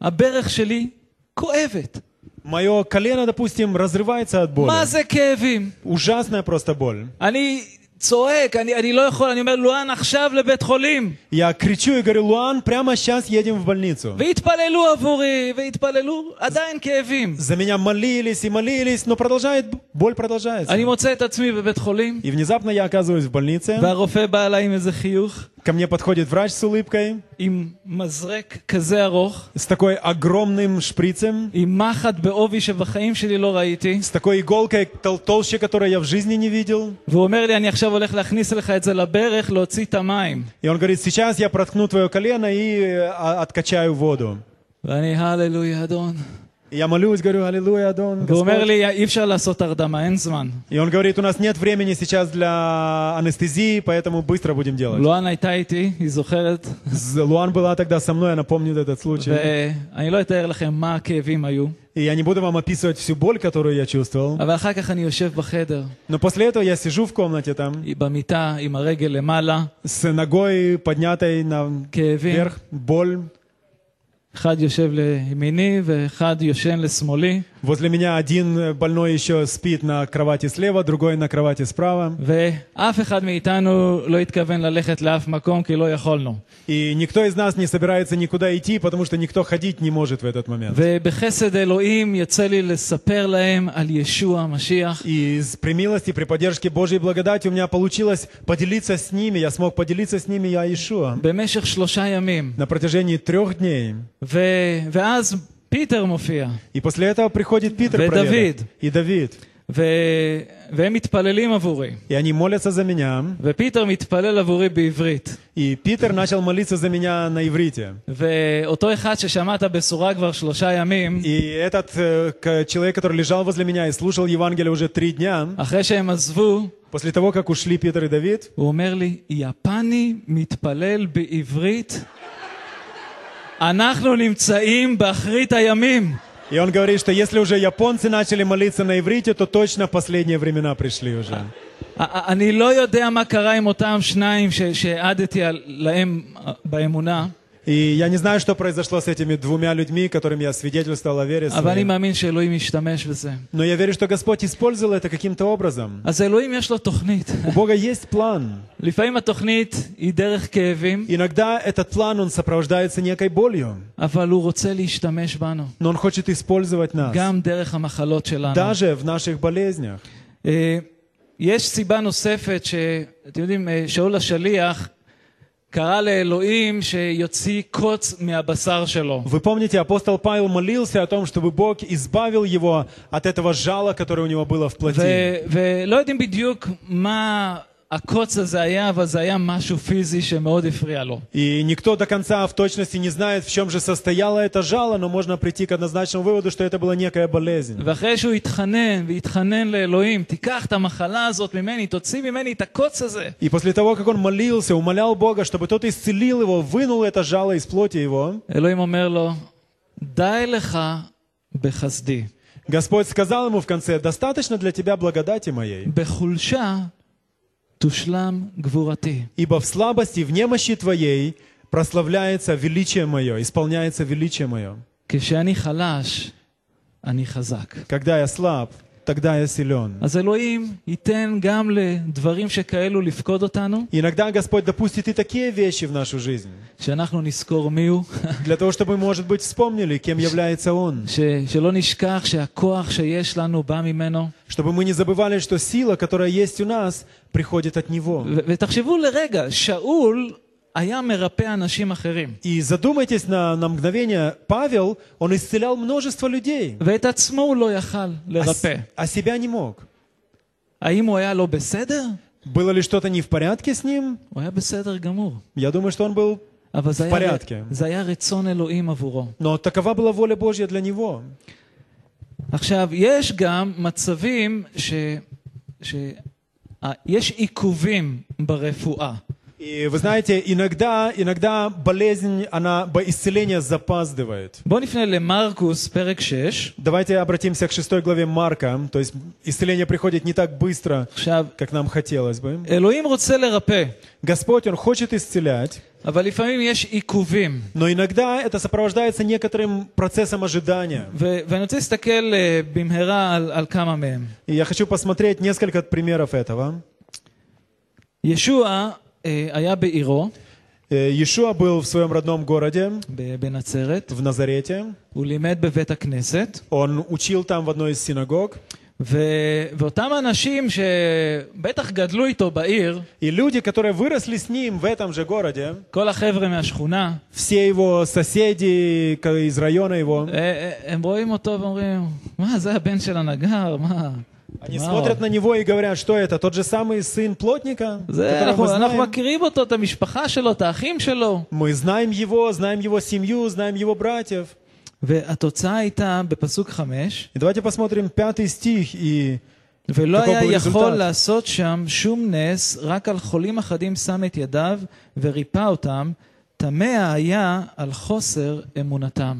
B: הברך שלי כואבת.
A: мое колено, допустим, разрывается от боли.
B: מה זה כאבים?
A: Ужасная просто боль.
B: אני צועק, אני, אני לא יכול, אני אומר, לואן, עכשיו לבית חולים.
A: Я кричу и говорю, Луан, прямо сейчас едем в больницу.
B: והתפללו עבורי, והתפללו, עדיין כאבים.
A: За меня молились и молились, но продолжает, боль продолжается.
B: אני מוצא את עצמי בבית חולים,
A: И внезапно я оказываюсь в больнице.
B: והרופא בא אליי עם איזה חיוך,
A: Ко мне подходит врач с улыбкой,
B: עם מזרק כזה ארוך,
A: с такой огромным шприцем,
B: עם מחט בעובי שבחיים שלי לא ראיתי,
A: с такой иголкой тол- толще, которой я в жизни не видел.
B: והוא אומר לי, אני עכשיו הולך להכניס לך את זה לברך, להוציא את המים.
A: И он говорит, сейчас я проткну твое колено и э, а- откачаю воду.
B: ואני, הללויה, אדון.
A: И я молюсь, говорю, аллилуйя, Адон,
B: והוא אומר
A: Господь.
B: לי, אי אפשר לעשות הרדמה, אין זמן.
A: И он говорит, у нас нет времени сейчас для анестезии, поэтому быстро будем делать.
B: לואן הייתה איתי, היא זוכרת,
A: З- Луан была тогда со мной, она помнит этот случай.
B: ואני לא אתאר לכם מה הכאבים היו,
A: И я не буду вам описывать всю боль, которую я чувствовал.
B: אבל אחר כך אני יושב בחדר,
A: Но после этого я сижу в комнате там,
B: במיטה, עם הרגל למעלה,
A: с ногой поднятой
B: כאבים,
A: наверх, боль.
B: אחד יושב לימיני ואחד יושן לשמאלי,
A: Возле меня один э, больной еще спит на кровати слева, другой на кровати справа. И никто из нас не собирается никуда идти, потому что никто ходить не может в этот момент. И при милости, при поддержке Божьей благодати у меня получилось поделиться с ними, я смог поделиться с ними, я Иешуа. На протяжении трех дней.
B: ו... ואז פיטר מופיע,
A: И после этого приходит Питер
B: Вы
A: Проведов
B: Давид.
A: и Давид.
B: ו... והם מתפללים עבורי.
A: И они молятся за меня.
B: ופיטר מתפלל עבורי בעברית.
A: И Питер начал молиться за меня на иврите.
B: ואותו אחד ששמע את הבשורה כבר שלושה ימים,
A: И этот э, к- человек, который лежал возле меня и слушал Евангелие уже три дня,
B: אחרי שהם עזבו,
A: после того, как ушли Питер и Давид,
B: הוא אומר לי, יפני מתפלל בעברית,
A: и он говорит, что если уже японцы начали молиться на иврите, то точно последние времена пришли уже.
B: א- אני לא יודע מה קרה עם אותם שניים ש- שהעדתי על- להם אה, באמונה,
A: И я не знаю, что произошло с этими двумя людьми, которым я свидетельствовал о вере
B: אבל אני
A: своей.
B: מאמין שאלוהים ישתמש בזה.
A: Но я верю, что Господь использовал это каким-то образом.
B: אז אלוהים יש לו תוכנית.
A: У Бога есть план.
B: לפעמים התוכנית היא דרך כאבים,
A: Иногда этот план, он сопровождается некой болью.
B: אבל הוא רוצה להשתמש בנו,
A: Но он хочет использовать нас.
B: גם דרך המחלות שלנו.
A: Даже в наших болезнях.
B: אה, יש סיבה נוספת שאתם יודעים, אה, שאול השליח קרא לאלוהים שיוציא קוץ מהבשר שלו.
A: Вы помните, апостол Павел молился о том, чтобы Бог избавил его от этого жала, которое у него было в плоти.
B: ו- ולא יודעים בדיוק מה הקוץ הזה היה, אבל זה היה משהו פיזי שמאוד הפריע לו.
A: И никто до конца в точности не знает, в чем же состояло это жало, но можно прийти к однозначному выводу, что это была некая болезнь.
B: ואחרי שהוא התחנן והתחנן לאלוהים, תיקח את המחלה הזאת ממני, תוציא ממני את הקוץ הזה.
A: И после того, как он молился, умолял Бога, чтобы тот исцелил его, вынул это жало из плоти его,
B: אלוהים אומר לו, די לך בחסדי.
A: Господь сказал ему в конце, достаточно для тебя благодати моей,
B: בחולשה
A: Ибо в слабости, в немощи твоей прославляется величие мое, исполняется величие мое. Когда я слаб, тогда я силен.
B: אז אלוהים ייתן גם לדברים שכאלו לפקוד אותנו,
A: Иногда Господь допустит и такие вещи в нашу жизнь,
B: שאנחנו נזכור מי הוא,
A: для того, чтобы, может быть, вспомнили, кем является Он,
B: ש, שלא נשכח שהכוח שיש לנו בא ממנו.
A: чтобы мы не забывали, что сила, которая есть у нас, приходит от Него.
B: ו- ותחשבו לרגע, שאול היה מרפא אנשים אחרים,
A: И задумайтесь на, на мгновение, Павел, он исцелял множество людей,
B: ואת עצמו הוא לא יכל
A: а, с-
B: לרפא.
A: а себя не мог.
B: האם הוא היה לא בסדר?
A: Было ли что-то не в порядке с ним?
B: הוא היה בסדר גמור.
A: Я думаю, что он был...
B: אבל זה היה,
A: פרעתקה.
B: זה היה רצון אלוהים עבורו.
A: Но такова была воля Божья для него.
B: עכשיו, יש גם מצבים ש... ש... אה, יש עיכובים ברפואה.
A: И вы знаете, иногда, иногда болезнь, она, бо- исцеление запаздывает.
B: בואו נפנה למרקוס, פרק 6.
A: Давайте обратимся к шестой главе Марка. То есть исцеление приходит не так быстро,
B: עכשיו,
A: как нам хотелось бы.
B: אלוהים רוצה לרפא,
A: Господь, Он хочет исцелять,
B: אבל לפעמים יש עיכובים.
A: но иногда это сопровождается некоторым процессом ожидания.
B: ו- ואני רוצה להסתכל אה, במהרה על, על כמה מהם.
A: И я хочу посмотреть несколько примеров этого.
B: ישוע אה, היה בעירו,
A: Э, Иешуа был в своем родном городе,
B: ב- בנצרת,
A: в Назарете.
B: הוא לימד בבית הכנסת,
A: Он учил там в одной из синагог.
B: ו- ואותם אנשים שבטח גדלו איתו בעיר,
A: И люди, которые выросли с ним в этом же городе,
B: כל החבר'ה מהשכונה,
A: все его соседи к- из района его,
B: אה, אה, הם רואים אותו ואומרים, מה, זה הבן של הנגר, מה?
A: они
B: מה
A: смотрят
B: עוד?
A: на него и говорят, что это, тот же самый сын плотника,
B: זה,
A: которого мы
B: אנחנו, אנחנו
A: знаем.
B: מכירים אותו, את המשפחה שלו, את האחים שלו.
A: Мы знаем его, знаем его семью, знаем его братьев.
B: והתוצאה הייתה בפסוק חמש,
A: И давайте посмотрим пятый стих. И
B: ולא
A: каков
B: היה
A: был
B: יכול
A: результат.
B: לעשות שם שום נס, רק על חולים אחדים שם את ידיו וריפא אותם, תמה היה על חוסר אמונתם.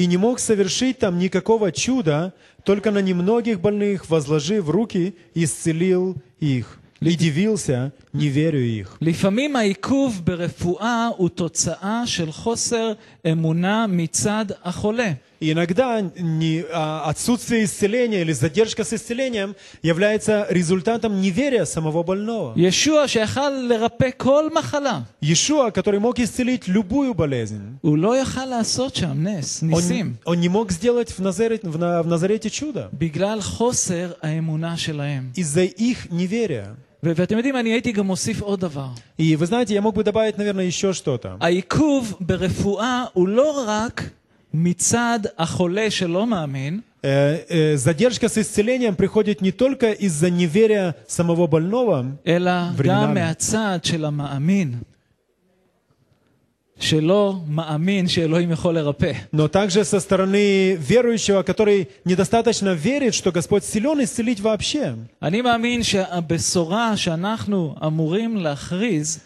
A: И не мог совершить там никакого чуда, только на немногих больных, возложив руки, исцелил их. и дивился неверию их.
B: לפעמים העיכוב ברפואה הוא תוצאה של חוסר אמונה מצד החולה.
A: И иногда не- а, отсутствие исцеления или задержка с исцелением является результатом неверия самого больного.
B: ישוע שיכל לרפא כל מחלה,
A: Иешуа, который мог исцелить любую болезнь,
B: הוא לא יכל לעשות שם נס,
A: он,
B: ניסים,
A: он не мог сделать в, Назарет- в На- в Назарете чудо
B: בגלל חוסר האמונה שלהם.
A: из-за их неверия.
B: ו- ואתם יודעים, אני הייתי גם מוסיף עוד דבר.
A: И вы знаете, я мог бы добавить, наверное, еще что-то.
B: העיכוב ברפואה הוא לא רק מצד החולה שלא מאמין,
A: Э, э, задержка с исцелением приходит не только из-за неверия самого больного,
B: אלא
A: временами. но также со стороны верующего, который недостаточно верит, что Господь силен исцелить вообще.
B: אני מאמין שהבשורה שאנחנו אמורים להכריז,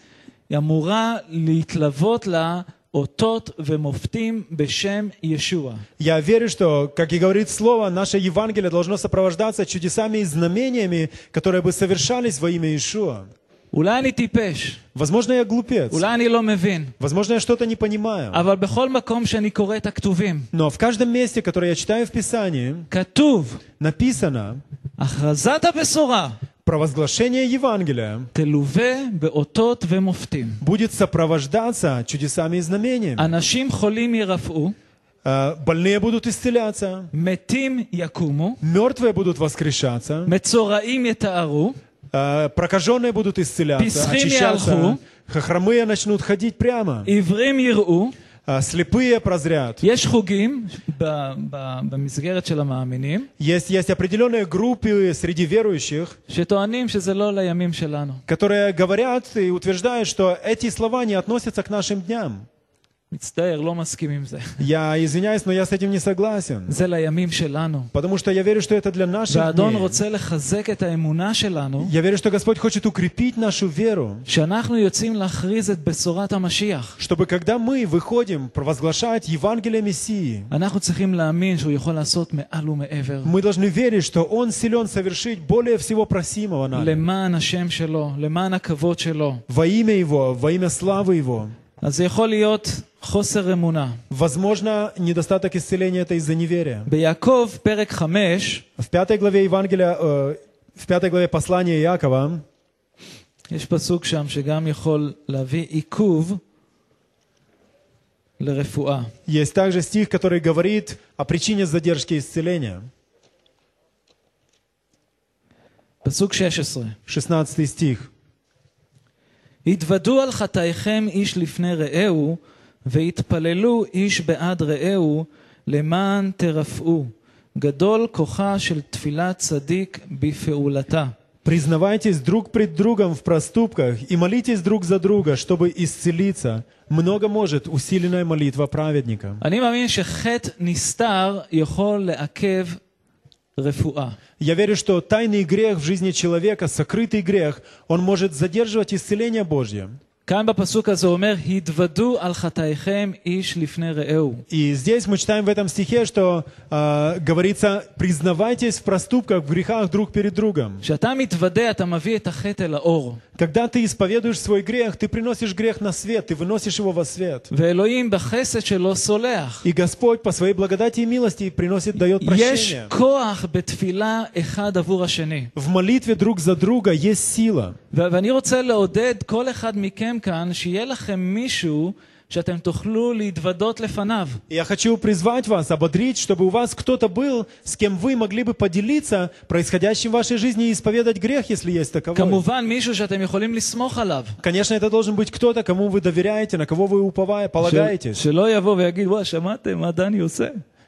B: היא אמורה להתלוות לה אותות ומופתים בשם ישוע.
A: Я верю, что, как и говорит Слово, наше Евангелие должно сопровождаться чудесами и знамениями, которые бы совершались во имя Иешуа.
B: אולי אני טיפש,
A: Возможно, я глупец.
B: אולי אני לא מבין,
A: Возможно, я что-то не понимаю.
B: אבל בכל מקום שאני קורא את הכתובים,
A: Но в каждом месте, которое я читаю в Писании,
B: כתוב,
A: написано
B: הכרזת הבשורה
A: провозглашение Евангелия
B: תלווה באותות ומופתים.
A: будет сопровождаться чудесами и знамениями.
B: אנשים חולים ירפאו,
A: Э, Больные будут исцеляться,
B: מתים יקומו,
A: мертвые будут воскрешаться,
B: מצורעים יתארו,
A: э, Э, прокаженные будут исцеляться, очищаться, хромые начнут ходить прямо, э, слепые прозрят. Есть, есть определенные группы среди верующих, которые говорят и утверждают, что эти слова не относятся к нашим дням.
B: מצטער, לא מסכים עם זה.
A: Я извиняюсь, но я с этим не согласен.
B: זה לימים שלנו.
A: Потому что я верю, что это для наших
B: והאדון
A: дней.
B: רוצה לחזק את האמונה שלנו,
A: Я верю, что Господь хочет укрепить нашу веру,
B: שאנחנו יוצאים להכריז את בשורת המשיח.
A: чтобы когда мы выходим провозглашать Евангелие Мессии,
B: אנחנו צריכים להאמין שהוא יכול לעשות מעל ומעבר.
A: мы должны верить, что Он силен совершить более всего просимого нами.
B: למען השם שלו, למען הכבוד שלו.
A: Во имя Его, во имя славы Его.
B: אז זה יכול להיות חוסר אמונה.
A: Возможно, недостаток исцеления это из-за неверия.
B: ביעקב, פרק 5,
A: В пятой главе Евангелия, э, в пятой главе послания Иакова
B: יש פסוק שם שגם יכול להביא עיכוב לרפואה.
A: есть также стих, который говорит о причине задержки исцеления.
B: פסוק 16.
A: 16 стих.
B: התוודו על חטאיכם איש לפני רעהו, והתפללו איש בעד רעהו, למען תרפאו. גדול כוחה של תפילת צדיק בפעולתה.
A: Признавайтесь друг пред другом в проступках и молитесь друг за друга, чтобы исцелиться. Много может усиленная молитва праведника.
B: אני מאמין שחטא נסתר יכול לעכב רפואה.
A: Я верю, что тайный грех в жизни человека, сокрытый грех, он может задерживать исцеление Божье.
B: כאן בפסוק הזה הוא אומר, התוודו על חטאיכם איש לפני רעהו.
A: И здесь мы читаем в этом стихе, что э, говорится, признавайтесь в проступках, в грехах друг перед другом.
B: כשאתה מתוודה, אתה מביא את החטא אל האור.
A: Когда ты исповедуешь свой грех, ты приносишь грех на свет, ты выносишь его во свет.
B: ואלוהים בחסד שלו סולח.
A: И Господь по своей благодати и милости приносит, дает
B: יש
A: прощение.
B: כוח בתפילה אחד עבור השני.
A: В молитве друг за друга есть сила.
B: ו- ואני רוצה לעודד כל אחד מכם
A: я хочу призвать вас, ободрить, чтобы у вас кто-то был, с кем вы могли бы поделиться происходящим в вашей жизни и исповедать грех, если есть таковой. Конечно, это должен быть кто-то, кому вы доверяете, на кого вы уповаете,
B: полагаете.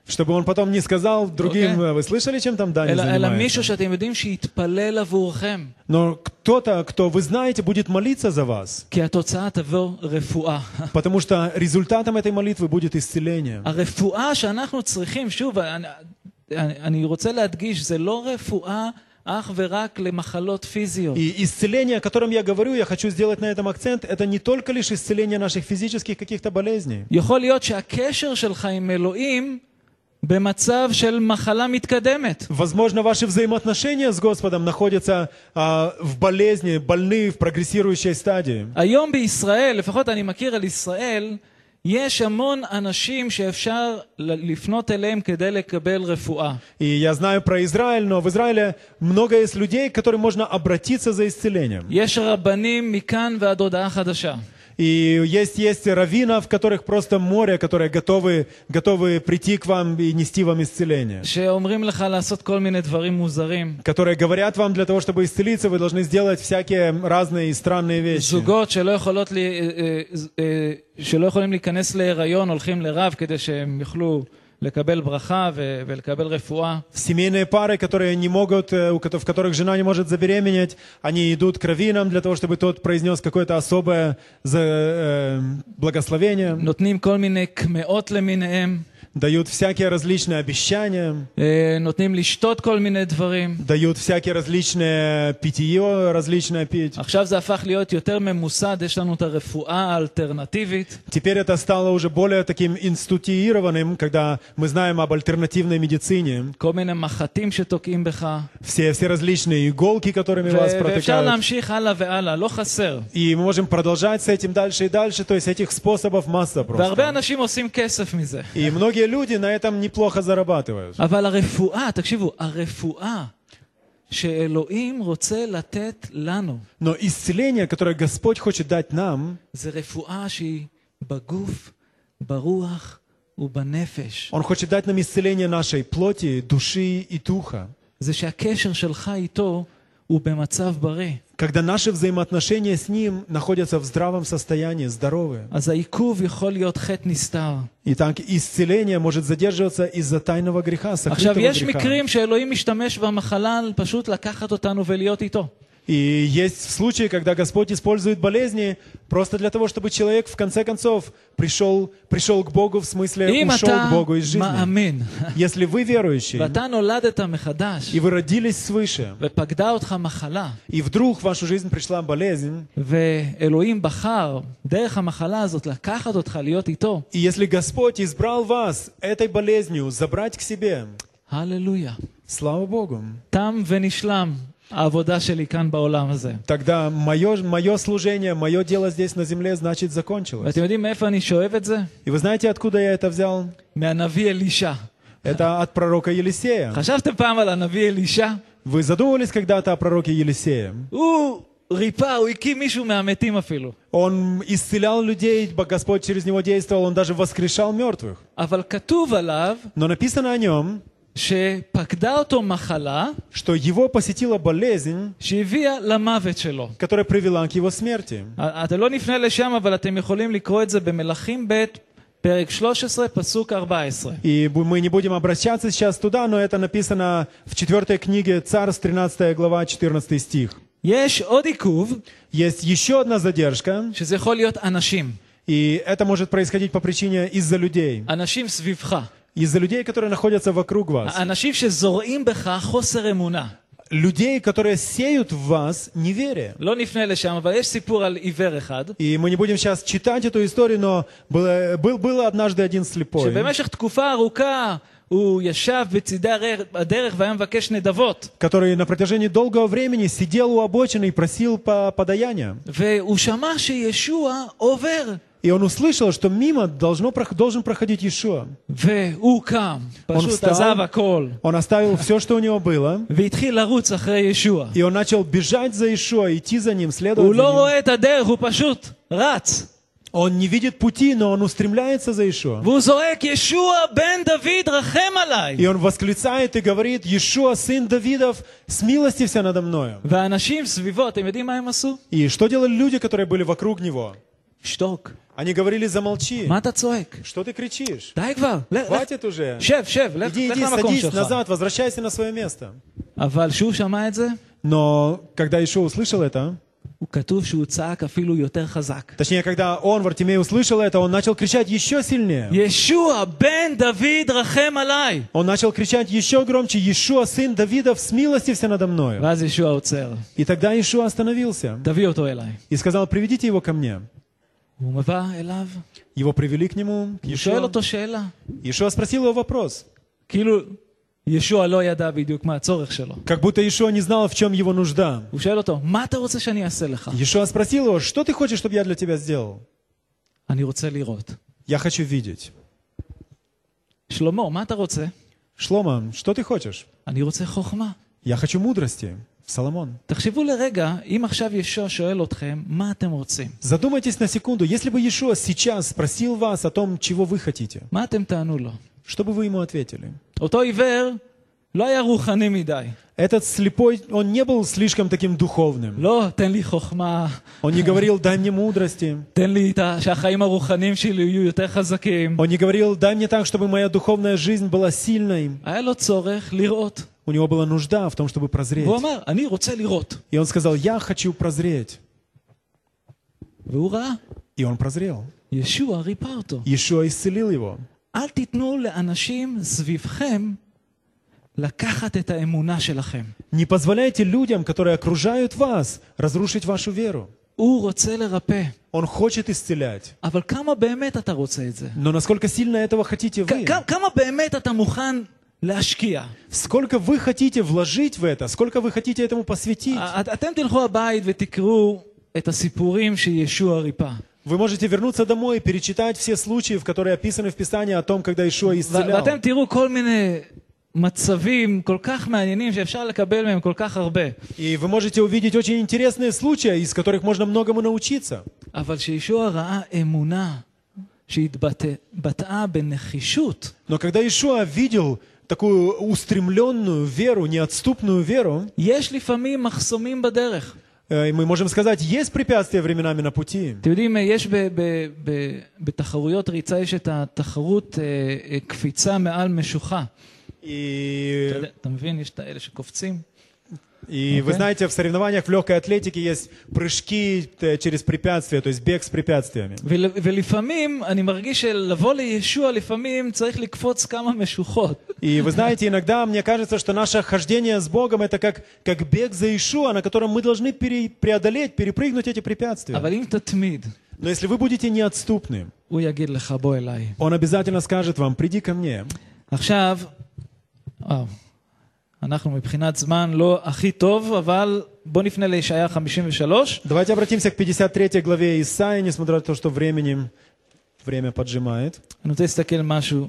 A: полагаетесь.
B: שלא יבוא ויגיד, וואי, שמעתם מה דני עושה?
A: Чтобы он потом не сказал другим,
B: Окей.
A: вы слышали, чем там Дани
B: אלא, אלא מישהו
A: занимается?
B: שאתם יודעים שיתפלל עבורכם.
A: Но кто-то, кто вы знаете, будет молиться за вас.
B: כי התוצאה תבוא רפואה.
A: Потому что результатом этой молитвы будет исцеление.
B: הרפואה שאנחנו צריכים, שוב, אני, אני, אני רוצה להדגיש, זה לא רפואה אך ורק למחלות פיזיות.
A: И исцеление, о котором я говорю, я хочу сделать на этом акцент, это не только лишь исцеление наших физических каких-то болезней.
B: יכול להיות שהקשר שלך עם אלוהים במצב של מחלה מתקדמת.
A: Возможно, ваши взаимоотношения с Господом находятся а, в болезни, больны в прогрессирующей стадии.
B: היום בישראל, לפחות אני מכיר על ישראל, יש המון אנשים שאפשר ל- לפנות אליהם כדי לקבל רפואה.
A: И я знаю про Израиль, но в Израиле много есть людей, к которым можно обратиться за исцелением.
B: יש רבנים מכאן ועד הודעה חדשה.
A: И есть, есть раввинов, которых просто море, которые готовы, готовы прийти к вам и нести вам исцеление.
B: שאומרים לך לעשות כל מיני דברים музарим.
A: Которые говорят вам, для того, чтобы исцелиться, вы должны сделать всякие разные и странные вещи.
B: זוגות שלא, יכולות לי, אה, אה, אה, שלא יכולים להיכנס להיריון הולכים לרב כדי שהם יוכלו לקבל ברכה ו- ולקבל רפואה.
A: Семейные пары, которые не могут, э, у кото- в которых жена не может забеременеть, они идут к раввинам для того, чтобы тот произнес какое-то особое за- э, благословение,
B: נותנים כל מיני קמעות למיניהם,
A: дают всякие различные обещания,
B: אה, נותנים לשתות כל מיני דברים.
A: дают всякие различные питье, различное пить.
B: עכשיו זה הפך להיות יותר ממוסד, יש לנו את הרפואה האלטרנטיבית.
A: Теперь это стало уже более таким институированным, когда мы знаем об альтернативной медицине.
B: כל מיני מחטים שתוקעים בך.
A: Все, все различные иголки, которыми вас
B: ו- ואפשר
A: протыкают.
B: להמשיך הלאה והלאה, לא חסר.
A: И мы можем продолжать с этим дальше и дальше, то есть этих способов масса
B: והרבה
A: просто.
B: אנשים עושים כסף מזה.
A: И многие люди на этом неплохо зарабатывают.
B: אבל הרפואה, תקשיבו, הרפואה שאלוהים רוצה לתת לנו,
A: Но исцеление, которое Господь хочет дать нам,
B: זה רפואה שהיא בגוף, ברוח ובנפש.
A: Он хочет дать нам исцеление нашей плоти, души и духа.
B: זה שהקשר שלך איתו הוא במצב בריא.
A: когда наши взаимоотношения с Ним находятся в здравом состоянии, здоровые.
B: И
A: так исцеление может задерживаться из-за тайного греха, сокрытого греха.
B: מקרים שאלוהים משתמש במחלה פשוט לקחת אותנו ולהיות איתו.
A: И есть случаи, когда Господь использует болезни просто для того, чтобы человек в конце концов пришел, пришел к Богу, в смысле
B: אם
A: ушел
B: אתה
A: к Богу из жизни.
B: מאמין,
A: Если вы верующий,
B: ואתה נולדת מחדש,
A: и вы родились свыше,
B: ופקדה אותך מחלה,
A: и вдруг в вашу жизнь пришла болезнь,
B: ואלוהים בחר דרך המחלה הזאת לקחת אותך להיות איתו,
A: и если Господь избрал вас этой болезнью забрать к себе,
B: הללויה.
A: слава Богу,
B: תם ונשלם העבודה שלי כאן בעולם הזה.
A: тогда мое, мое служение, мое дело здесь на земле, значит, закончилось.
B: ואתם יודעים מאיפה אני שואב את זה?
A: И вы знаете, откуда я это взял?
B: מהנביא אלישע.
A: Это от пророка Елисея.
B: חשבתם פעם על הנביא אלישע?
A: Вы задумывались когда-то о пророке Елисее?
B: הוא ריפא, הוא הקים מישהו מהמתים אפילו.
A: Он исцелял людей, Господь через него действовал, он даже воскрешал мертвых.
B: אבל כתוב עליו
A: Но написано о нем,
B: שפקדה אותו מחלה
A: что его посетила болезнь,
B: שהביאה למוות שלו.
A: которая привела к его смерти.
B: אתם לא נפנה לשם, אבל אתם יכולים לקרוא את זה במלכים ב', פרק 13, פסוק 14.
A: И бу- мы не будем обращаться сейчас туда, но это написано в четвертой книге Царств, 13 глава, 14 стих.
B: יש עוד עיכוב,
A: Есть еще одна задержка,
B: שזה יכול להיות אנשים.
A: и это может происходить по причине из-за людей.
B: אנשים סביבך.
A: Из-за людей, которые находятся вокруг вас.
B: אנשים שזורעים בך חוסר אמונה.
A: Людей, которые сеют в вас неверие.
B: לא נפנה לשם, אבל יש סיפור על עיוור אחד,
A: И мы не будем сейчас читать эту историю, но было, был, был однажды один слепой,
B: שבמשך תקופה ארוכה הוא ישב בצידי הר- הדרך והיה מבקש נדבות.
A: который на протяжении долгого времени сидел у обочины и просил по подаяния.
B: והוא שמע שישוע עובר.
A: И он услышал, что мимо должно, должен проходить Иешуа.
B: Он
A: встал, он оставил все, что у него было. И он начал бежать за Иешуа, идти за ним, следовать за ним. Он не видит пути, но он устремляется за Иешуа. И он восклицает и говорит, Иешуа, сын Давидов,
B: с милости вся надо мною.
A: И что делали люди, которые были вокруг него?
B: Шток.
A: Они говорили, замолчи. Что ты кричишь? Хватит уже.
B: Шеф, шеф,
A: Иди, иди, садись назад, возвращайся на свое место. Но когда Ишо услышал это, Точнее, когда он, Вартимей, услышал это, он начал кричать еще сильнее.
B: Иешуа, бен Давид, рахем алай.
A: Он начал кричать еще громче, Иешуа, сын Давидов, смилостився надо
B: мной.
A: И тогда Иешуа остановился. И сказал, приведите его ко мне.
B: הוא מבא אליו,
A: Его привели к нему, к
B: הוא שואל
A: Иешуа.
B: אותו שאלה.
A: Иешуа спросил его вопрос.
B: כאילו ישוע לא ידע בדיוק מה הצורך שלו.
A: Как будто Иешуа не знал, в чем его нужда.
B: הוא שואל אותו, מה אתה רוצה שאני אעשה לך?
A: Иешуа спросил его, что ты хочешь, чтобы я для тебя сделал?
B: אני רוצה לראות.
A: Я хочу видеть.
B: שלמה, מה אתה רוצה?
A: Шлома, что ты хочешь?
B: אני רוצה חוכמה.
A: Я хочу мудрости. Соломон.
B: תחשבו לרגע, אם עכשיו ישוע שואל אתכם, מה אתם רוצים?
A: Задумайтесь на секунду, если бы Иешуа сейчас спросил вас о том, чего вы хотите,
B: מה אתם תענו לו?
A: что бы вы ему ответили?
B: אותו עיוור לא היה רוחני מדי.
A: Этот слепой, он не был слишком таким духовным.
B: לא, תן לי חוכמה,
A: Он не говорил, дай мне мудрости.
B: תן לי את ה- שהחיים הרוחניים שלי יהיו יותר חזקים.
A: Он не говорил, дай мне так, чтобы моя духовная жизнь была сильной.
B: היה לו צורך לראות.
A: У него была нужда в том, чтобы прозреть.
B: והוא אמר, אני רוצה לראות.
A: И он сказал, я хочу прозреть.
B: והוא ראה.
A: И он прозрел.
B: ישוע ריפא אותו.
A: Иешуа исцелил его.
B: אל תיתנו לאנשים סביבכם לקחת את האמונה שלכם.
A: Не позволяйте людям, которые окружают вас, разрушить вашу веру.
B: הוא רוצה לרפא,
A: Он хочет исцелять.
B: אבל כמה באמת אתה רוצה את זה?
A: Но насколько сильно этого хотите
B: כ-
A: вы?
B: כ- כמה באמת אתה מוכן להשקיע?
A: Сколько вы хотите вложить в это? Сколько вы хотите этому посвятить?
B: א- אתם תלכו הבית ותקראו את הסיפורים שישוע ריפא.
A: Вы можете вернуться домой и перечитать все случаи, в которые описаны в Писании о том, когда Ишуа
B: ו-
A: исцелял.
B: ואתם תראו כל מיני מצבים כל כך מעניינים שאפשר לקבל מהם כל כך הרבה.
A: И вы можете увидеть очень интересные случаи, из которых можно многому научиться.
B: אבל כשישוע ראה אמונה שהתבטאה בנחישות,
A: Но когда Ишуа видел такую устремленную веру, неотступную веру,
B: יש לפעמים מחסומים בדרך.
A: э, мы можем сказать, есть препятствия временами на пути.
B: אתם יודעים, יש ב, ב, ב, בתחרויות ריצה, יש את התחרות אה, אה, קפיצה מעל משוכה. אתה,
A: И,
B: יודע, אתה מבין? יש את האלה שקופצים.
A: и вы
B: Окей.
A: знаете, в соревнованиях в легкой атлетике есть прыжки э, через препятствия, то есть бег с препятствиями.
B: ול, ולפעמים, אני מרגיש שלבוא לישוע, לפעמים צריך לקפוץ כמה משוחות.
A: И вы знаете, иногда мне кажется, что наше хождение с Богом это как, как бег за Ишуа, на котором мы должны пере- преодолеть, перепрыгнуть эти препятствия.
B: אבל אם תתמיד,
A: Но если вы будете неотступны,
B: הוא יגיד לך, בוא אליי.
A: Он обязательно скажет вам, приди ко мне.
B: עכשיו, וואו, אנחנו מבחינת זמן לא הכי טוב, אבל בוא נפנה לישעיה 53.
A: Давайте обратимся к 53 главе Исаия, несмотря на то, что временем, время поджимает.
B: אני רוצה להסתכל משהו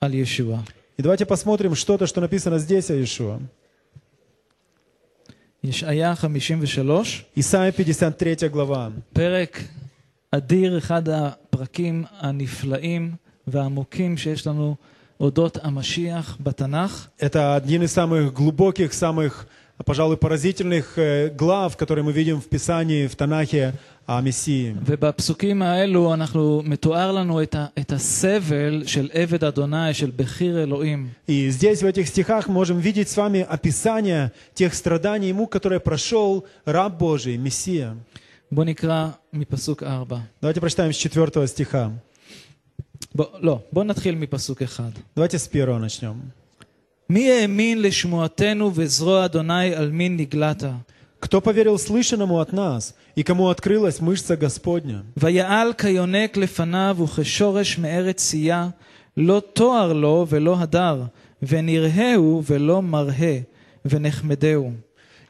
B: על ישוע.
A: И давайте посмотрим что-то, что написано здесь о Иешуа.
B: ישעיה 53,
A: Исаия 53 глава.
B: פרק אדיר, אחד הפרקים הנפלאים והעמוקים שיש לנו אודות המשיח בתנ"ך.
A: Это один из самых глубоких, самых, пожалуй, поразительных э, глав, которые мы видим в Писании, в Танахе о Мессии.
B: ובפסוקים האלו אנחנו, מתואר לנו את, ה, את הסבל של עבד אדוני, של בכיר אלוהים.
A: И здесь, в этих стихах, мы можем видеть с вами описание тех страданий и мук, которые прошел раб Божий, Мессия.
B: בואו נקרא מפסוק 4.
A: Давайте прочитаем с 4 стиха.
B: בוא, לא, בואו נתחיל מפסוק 1.
A: Давайте с первого начнем.
B: מי האמין לשמועתנו וזרוע אדוני על מי נגלת?
A: Кто поверил слышанному от нас, и кому открылась мышца Господня?
B: ויעל כיונק לפניו וכשורש מארץ צייה, לא תואר לו ולא הדר, ונראהו ולא מראה, ונחמדהו.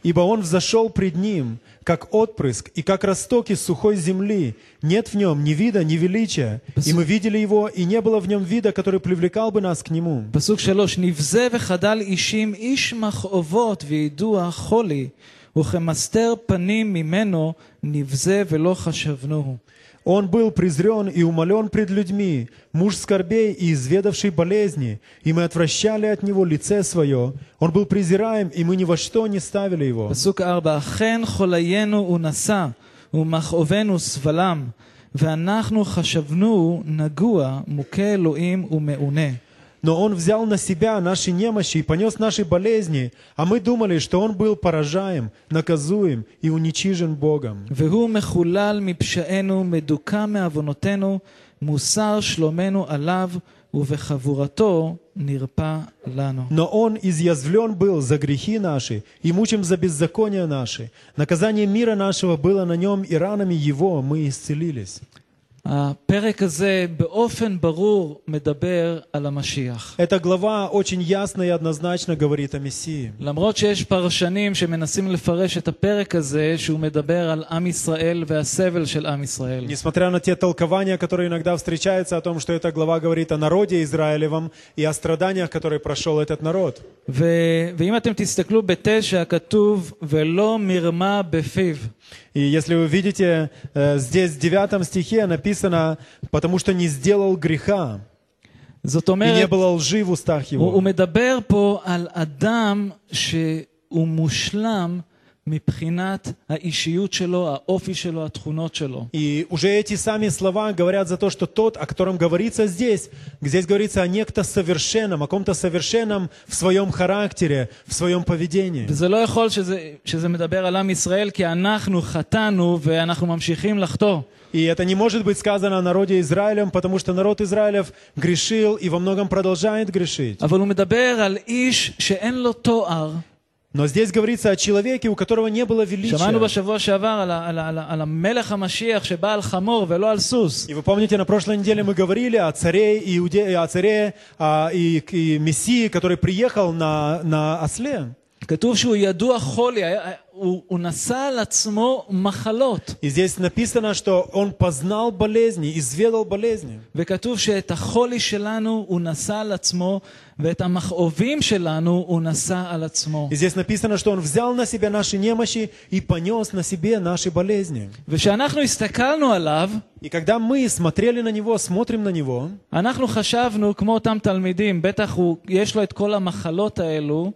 A: Ибо он взошел пред ним, как отпрыск и как росток из сухой земли. Нет в нем ни вида, ни величия. И мы видели его, и не было в нем вида, который привлекал бы нас к нему.
B: פסוק שלוש, נבזה וחדל אישים, איש מכאובות וידוע חולי, וכמסתר פנים ממנו נבזה ולא חשבנוהו.
A: Он был презрен и умолен пред людьми, муж скорбей и изведавший болезни, и мы отвращали от него лице свое. Он был презираем, и мы ни во что не ставили его.
B: פסוק ארבע, אכן חוליינו הוא נשא, ומכאובנו סבלם, ואנחנו חשבנו נגוע, מוכה אלוהים ומעונה.
A: Но он взял на себя наши немощи и понес наши болезни, а мы думали, что он был поражаем, наказуем и уничижен Богом.
B: והוא מחולל מפשענו, מדוכא מעוונותינו, מוסר שלומנו עליו, ובחבורתו נרפא לנו.
A: Но он изъязвлен был за грехи наши и мучим за беззакония наши. Наказание мира нашего было на нем, и ранами его мы исцелились.
B: הפרק הפרק הזה באופן ברור מדבר על המשיח.
A: Эта глава очень ясно и однозначно говорит о Мессии.
B: למרות שיש פרשנים שמנסים לפרש את הפרק הזה שהוא מדבר על עם ישראל והסבל של עם ישראל.
A: Несмотря на те толкования, которые иногда встречаются о том, что эта глава говорит о народе Израилевом и о страданиях, которые прошел этот народ.
B: ו... ואם אתם תסתכלו בתשע, כתוב, ולא מרמה בפיו.
A: И если вы видите, э, здесь в девятом стихе написано, потому что не сделал греха,
B: זאת
A: и не
B: אומרת,
A: было лжи в устах
B: הוא, הוא
A: его.
B: מדבר פה על אדם שהוא מושלם מבחינת האישיות שלו, האופי שלו, התכונות שלו.
A: И уже эти сами слова говорят за то, что тот, о котором говорится здесь, здесь говорится о некто совершенном, о ком-то совершенном в своем характере, в своем поведении.
B: וזה לא יכול שזה, שזה מדבר על עם ישראל, כי אנחנו חטאנו ואנחנו ממשיכים לחטוא.
A: И это не может быть сказано о народе Израилем, потому что народ Израилев грешил и во многом продолжает грешить.
B: אבל הוא מדבר על איש שאין לו תואר.
A: Но здесь говорится о человеке, у которого не было величия. И вы помните, на прошлой неделе мы говорили о царе, Иуде... о царе а, и, и мессии, который приехал на, на осле.
B: כתוב שהוא ידוע חולי, היה- הוא, הוא נשא על עצמו מחלות.
A: И здесь написано, что он познал болезни, изведал болезни.
B: וכתוב שאת החולי שלנו הוא נשא על עצמו, ואת המכאובים שלנו הוא נשא על עצמו.
A: И здесь написано, что он взял на себя наши немощи и понес на себе наши болезни.
B: וכשאנחנו הסתכלנו עליו,
A: И когда мы смотрели на него, смотрим на него,
B: אנחנו חשבנו, כמו אותם תלמידים, בטח הוא, יש לו את כל המחלות האלו,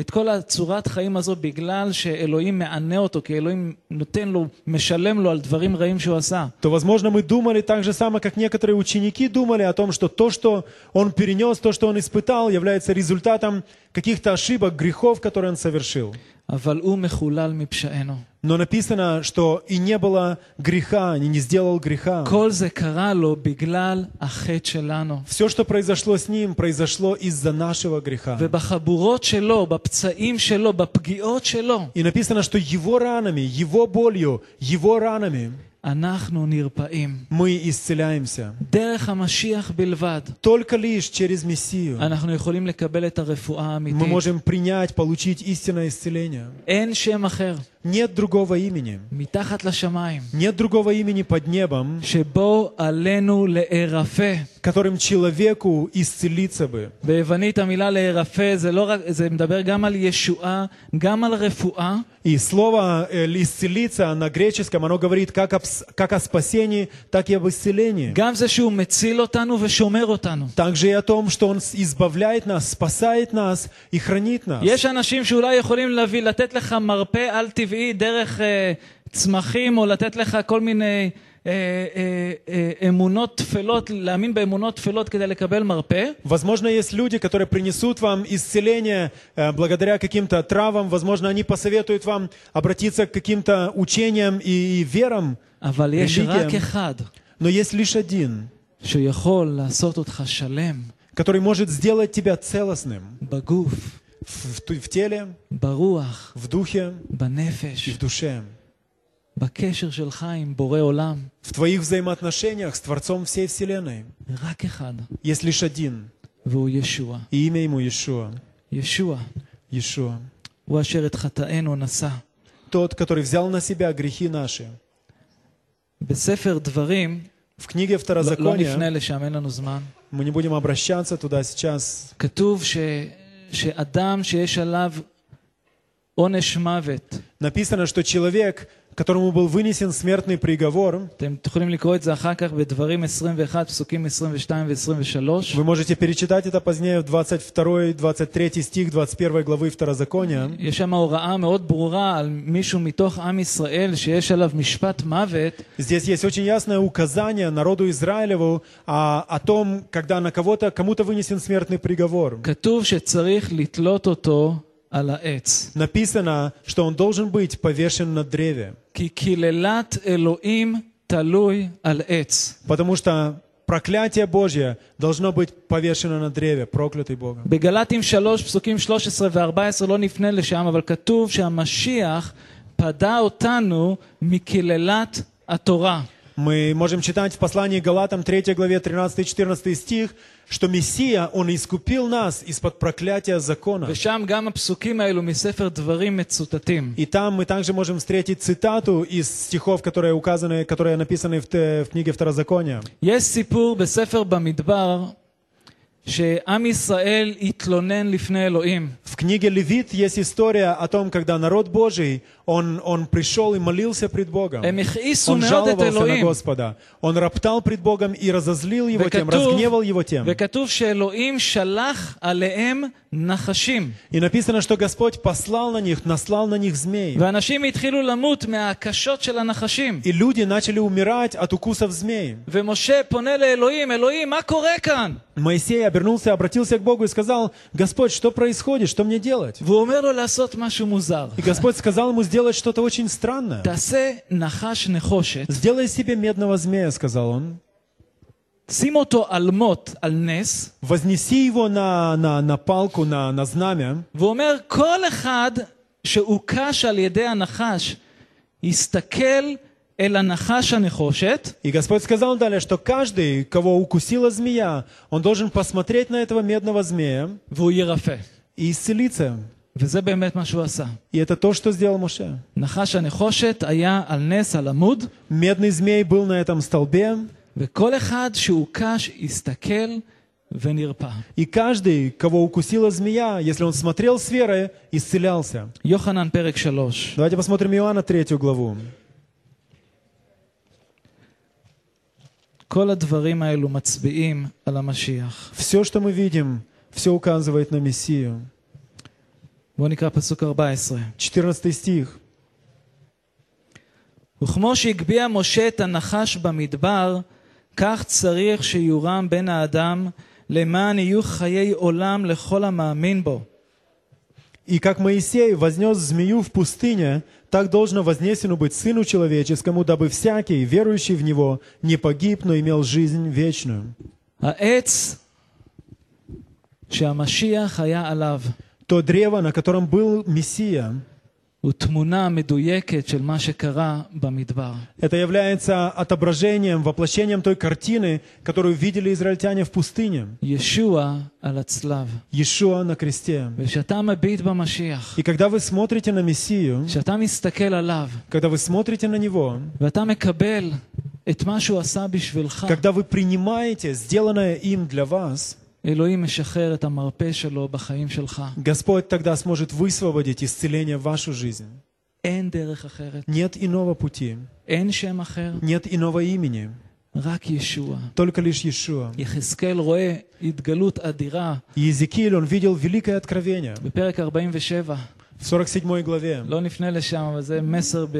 B: את כל הצורת חיים הזו, בגלל שאלוהים מענה אותו, כי אלוהים נותן לו, משלם לו על דברים רעים שהוא עשה.
A: то, возможно, мы думали так же самое, как некоторые ученики думали о том, что то, что он перенес, то, что он испытал, является результатом каких-то ошибок, грехов, которые он совершил.
B: אבל הוא מחולל מפשענו.
A: Но написано, что и не было греха, и не сделал греха.
B: כל זה קרה לו בגלל החטא שלנו.
A: Все, что произошло с ним, произошло из-за нашего греха.
B: ובחבורות שלו, בפצעים שלו, בפגיעות שלו,
A: И написано, что его ранами, его болью, его ранами
B: אנחנו נרפאים.
A: мы исцеляемся.
B: דרך המשיח בלבד,
A: Только лишь через Мессию
B: אנחנו יכולים לקבל את הרפואה
A: мы
B: האמיתית.
A: можем принять, получить истинное исцеление.
B: אין שם אחר,
A: Нет другого имени.
B: מתחת לשמיים,
A: Нет другого имени под небом,
B: שבו עלינו להירפא.
A: которым человеку исцелиться бы.
B: ביוונית המילה להירפא זה לא רק, זה מדבר גם על ישועה, גם על רפואה,
A: И слово э, «исцелиться» на греческом, оно говорит как, об с- как о спасении, так и об исцелении.
B: גם זה שהוא מציל אותנו ושומר אותנו.
A: Также и о том, что Он с- избавляет нас, спасает нас и хранит нас.
B: יש אנשים שאולי יכולים להביא, לתת לך מרפא על-טבעי דרך אה, צמחים, או לתת לך כל מיני אה, אה, אה, אמונות טפלות, להאמין באמונות טפלות כדי לקבל מרפא.
A: Возможно, есть люди, которые принесут вам исцеление э, благодаря каким-то травам. Возможно, они посоветуют вам обратиться к каким-то учениям и, и верам.
B: אבל יש רק
A: религиям.
B: אחד
A: Но есть лишь один,
B: שיכול לעשות אותך שלם
A: который может сделать тебя целостным
B: בגוף,
A: в, в ту- в теле,
B: ברוח,
A: в духе и
B: בנפש,
A: в душе.
B: בקשר שלך עם בורא עולם.
A: В твоих взаимоотношениях с Творцом всей Вселенной
B: רק אחד,
A: есть лишь один,
B: והוא ישוע.
A: и имя ему Иешуа.
B: ישוע,
A: Иешуа.
B: הוא אשר את חטאינו נשא.
A: Тот, который взял на себя грехи наши.
B: בספר דברים,
A: В книге
B: לא, לא
A: Второзакония,
B: נפנה לשם, אין לנו זמן.
A: мы не будем обращаться туда сейчас,
B: כתוב ש, שאדם שיש עליו עונש מוות,
A: написано, что человек, которому был вынесен смертный приговор,
B: אתם יכולים לקרוא את זה אחר כך בדברים 21, פסוקים 22 ו-23.
A: вы можете перечитать это позднее в 22-23 стих 21 главы Второзакония.
B: יש שם הוראה מאוד ברורה על מישהו מתוך עם ישראל שיש עליו משפט מוות,
A: Здесь есть очень ясное указание народу Израилеву о, о том, когда на кого-то, кому-то вынесен смертный приговор.
B: כתוב שצריך לתלות אותו על העץ.
A: Написано, что он должен быть повешен на древе,
B: כי קללת אלוהים תלוי על עץ.
A: потому что проклятие Божье должно быть повешено на древе, проклятый Богом.
B: בגלתים 3, פסוקים 13 ו-14, לא נפנה לשם, אבל כתוב שהמשיח פדה אותנו מקללת התורה.
A: Мы можем читать в послании Галатам 3 главе 13-14 стих, что Мессия, Он искупил нас из-под проклятия закона.
B: ושם גם הפסוקים האלו מספר דברים מצוטטים.
A: И там мы также можем встретить цитату из стихов, которые указаны, которые написаны в, т- в книге Второзакония.
B: יש סיפור בספר במדבר שעם ישראל התלונן לפני אלוהים.
A: В книге Левит есть история о том, когда народ Божий, он, он пришел и молился пред Богом. Он жаловался на Господа. Он роптал пред Богом и разозлил его тем, разгневал его тем. И написано, что Господь послал на них, наслал на них змей. И люди начали умирать от укусов змей. Моисей обернулся, обратился к Богу и сказал, Господь, что происходит, что мне делать? И Господь сказал ему сделать Сделать что-то очень странное. Сделай себе медного змея, сказал он. Вознеси его на, на, на палку, на, на знамя. И Господь сказал далее, что каждый, кого укусила змея, он должен посмотреть на этого медного змея и исцелиться.
B: וזה באמת מה שהוא עשה.
A: И это то, что сделал Моше.
B: נחש הנחושת היה על נס, על עמוד,
A: Медный змей был на этом столбе,
B: וכל אחד שהוקש הסתכל ונרפא.
A: и каждый, кого укусила змея, если он смотрел с верой, исцелялся.
B: יוחנן פרק 3.
A: Давайте посмотрим Иоанна третью главу.
B: כל הדברים האלו מצביעים על המשיח.
A: Все, что мы видим, все указывает на Мессию.
B: בואו נקרא פסוק 14.
A: 14 стих.
B: וכמו שהגביה משה את הנחש במדבר, כך צריך שיורם בן האדם, למען יהיו חיי עולם לכל המאמין בו.
A: И как Моисей вознес змею в пустыне, так должно вознесено быть Сыну Человеческому, дабы всякий, верующий в Него, не погиб, но имел жизнь вечную.
B: העץ שהמשיח היה עליו
A: То древо, на котором был Мессия,
B: הוא תמונה מדויקת של מה שקרה במדבר.
A: это является отображением, воплощением той картины, которую видели израильтяне в пустыне.
B: ישוע על הצלב.
A: Иешуа на кресте.
B: וכשאתה מביט במשיח,
A: И когда вы смотрите на Мессию,
B: כשאתה מסתכל עליו,
A: когда вы смотрите на Него,
B: ואתה מקבל את מה שהוא עשה בשבילך,
A: когда вы принимаете сделанное им для вас,
B: אלוהים משחרר את המרפא שלו בחיים שלך.
A: Господь тогда сможет высвободить исцеление в вашу жизнь.
B: אין דרך אחרת,
A: Нет иного пути,
B: אין שם אחר,
A: нет иного имени,
B: רק ישוע.
A: только лишь Иешуа.
B: יחזקאל רואה התגלות אדירה
A: И Иезекииль, он видел великое откровение
B: בפרק 47.
A: в 47 главе.
B: לא נפנה לשם, אבל זה מסר ב...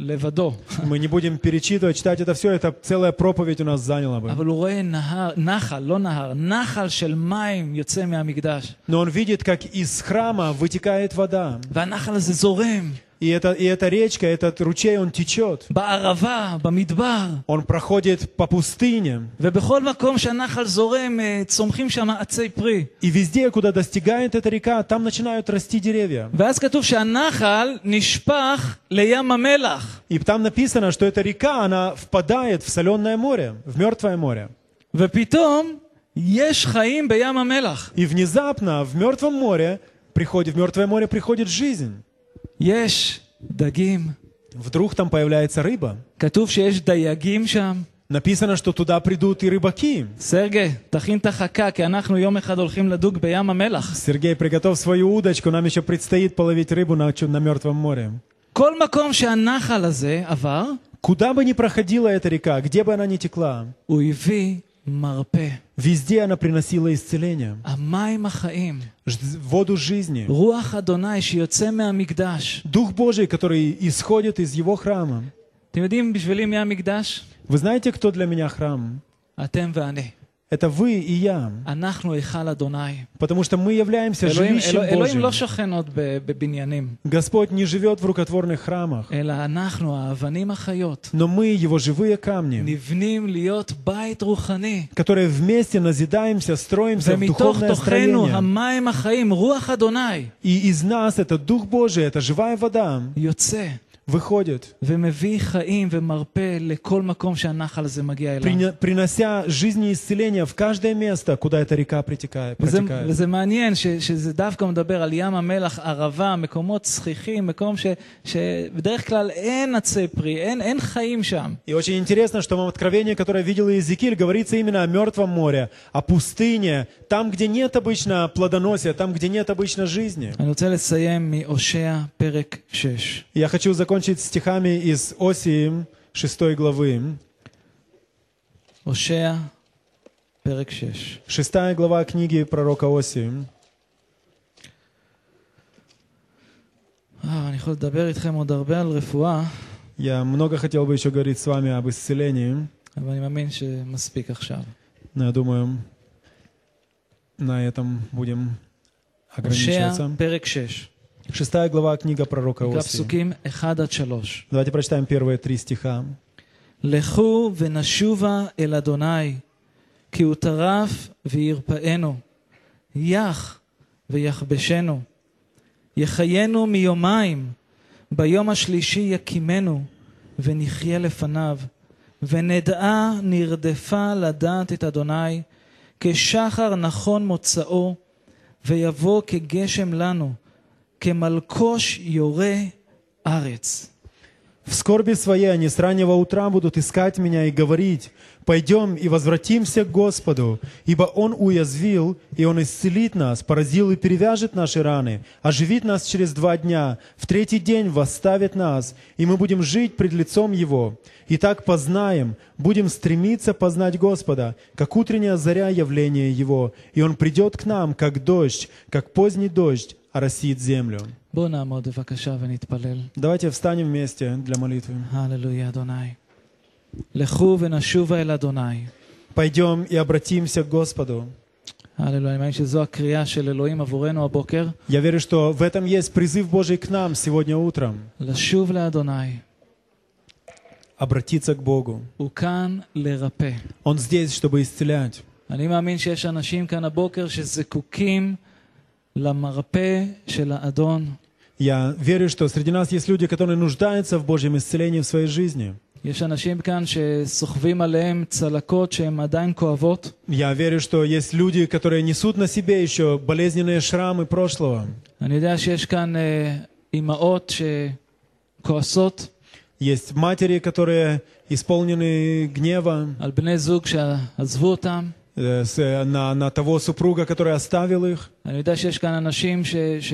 B: לבדו.
A: Мы не будем перечитывать, читать это все, это целая проповедь у нас заняла бы.
B: אבל הוא רואה נהר, נחל, לא נהר, נחל של מים יוצא מהמקדש.
A: Но он видит, как из храма вытекает вода.
B: והנחל הזה זורם
A: И, это, и эта речка, этот ручей, он течет.
B: בערבה, במדבר,
A: Он проходит по пустыне.
B: ובכל מקום שהנחל זורם, אה, צומחים שם עצי פרי.
A: И везде, куда достигает эта река, там начинают расти деревья.
B: ואז כתוב שהנחל נשפך לים המלח.
A: И там написано, что эта река, она впадает в соленое море, в мертвое море.
B: ופתאום יש חיים בים המלח.
A: И внезапно в мертвом море приходит, в мертвое море приходит жизнь.
B: יש דגים.
A: Вдруг там появляется рыба.
B: כתוב שיש דייגים שם.
A: Написано, что туда придут и рыбаки.
B: סרגי, תכין את החכה, כי אנחנו יום אחד הולכים לדוג בים המלח.
A: Сергей, приготовь свою удочку, нам еще предстоит половить рыбу на, чу- на мертвом море.
B: כל מקום שהנחל הזה עבר,
A: Куда бы ни проходила эта река, где бы она ни текла,
B: הוא הביא מרפא.
A: Везде она приносила исцеление. Воду жизни. Дух Божий, который исходит из его храма. Вы знаете, кто для меня храм?
B: אתם ואני.
A: Это вы и я.
B: אנחנו היכל אדוני.
A: Потому что мы являемся
B: אלוהים,
A: жилищем
B: אלוה- אלוהים לא
A: Божьим.
B: שוכן עוד ב- בבניינים,
A: Господь не живет в рукотворных храмах,
B: אלא אנחנו, האבנים החיות,
A: но мы его живые камни,
B: נבנים להיות בית רוחני.
A: которые вместе назидаемся, строимся в
B: ומתוך
A: духовное
B: תוכנו
A: строение.
B: המים החיים, רוח אדוני,
A: И из нас это Дух Божий, это живая вода,
B: יוצא
A: выходит,
B: ומביא חיים ומרפא לכל מקום שהנחל הזה מגיע אליו.
A: приня- принося жизнь и исцеление в каждое место, куда эта река протекает.
B: וזה,
A: протекает.
B: וזה מעניין ש, שזה דווקא מדבר על ים המלח, ערבה, מקומות צחיחים, מקום ש, שבדרך כלל אין עצי פרי, אין, אין חיים שם.
A: И очень интересно, что в Откровении, которое видел Иезекииль, говорится именно о Мертвом море, о пустыне, там, где нет обычно плодоносия, там, где нет обычно жизни.
B: אני רוצה לסיים מהושע פרק 6.
A: Я хочу закончить стихами из Осии 6 главы.
B: הושע פרק 6.
A: Шестая глава книги пророка Осии.
B: אה, אני יכול לדבר איתכם עוד הרבה על רפואה,
A: Я много хотел бы еще говорить с вами об исцелении,
B: אבל אני מאמין שמספיק עכשיו.
A: но я думаю, на этом будем
B: הושע
A: ограничиваться.
B: פרק 6.
A: Шестая глава книга пророка
B: נקרא
A: Осии.
B: פסוקים 1 עד 3.
A: Давайте прочитаем первые три стиха.
B: לכו ונשובה אל אדוני, כי הוא טרף וירפאנו, יח ויחבשנו, יחיינו מיומיים, ביום השלישי יקימנו, ונחיה לפניו, ונדעה נרדפה לדעת את אדוני, כשחר נכון מוצאו, ויבוא כגשם לנו, כמלקוש יורה ארץ.
A: В скорби своей они с раннего утра будут искать меня и говорить, «Пойдем и возвратимся к Господу, ибо Он уязвил, и Он исцелит нас, поразил и перевяжет наши раны, оживит нас через два дня, в третий день восставит нас, и мы будем жить пред лицом Его. Итак, познаем, будем стремиться познать Господа, как утренняя заря явления Его, и Он придет к нам, как дождь, как поздний дождь, оросит землю».
B: בואו נעמוד בבקשה ונתפלל.
A: Давайте встанем вместе для молитвы.
B: הללויה אדוני. לכו ונשובה אל אדוני.
A: Пойдем и обратимся к Господу.
B: הללויה, אני מאמין שזו הקריאה של אלוהים עבורנו הבוקר,
A: Я верю, что в этом есть призыв Божий к нам сегодня утром.
B: לשוב לאדוני.
A: Обратиться к Богу.
B: הוא כאן לרפא.
A: Он здесь, чтобы исцелять.
B: אני מאמין שיש אנשים כאן הבוקר שזקוקים למרפא של האדון.
A: Я верю, что среди нас есть люди, которые нуждаются в Божьем исцелении в своей жизни.
B: יש אנשים כאן שסוחבים עליהם צלקות שהן עדיין כואבות.
A: Я верю, что есть люди, которые несут на себе еще болезненные шрамы прошлого.
B: אני יודע שיש כאן אה, אימהות שכועסות
A: Есть матери, которые исполнены гнева
B: על בני זוג שעזבו אותם.
A: э, с- на, на того супруга, который оставил их.
B: אני יודע שיש כאן אנשים ש, ש,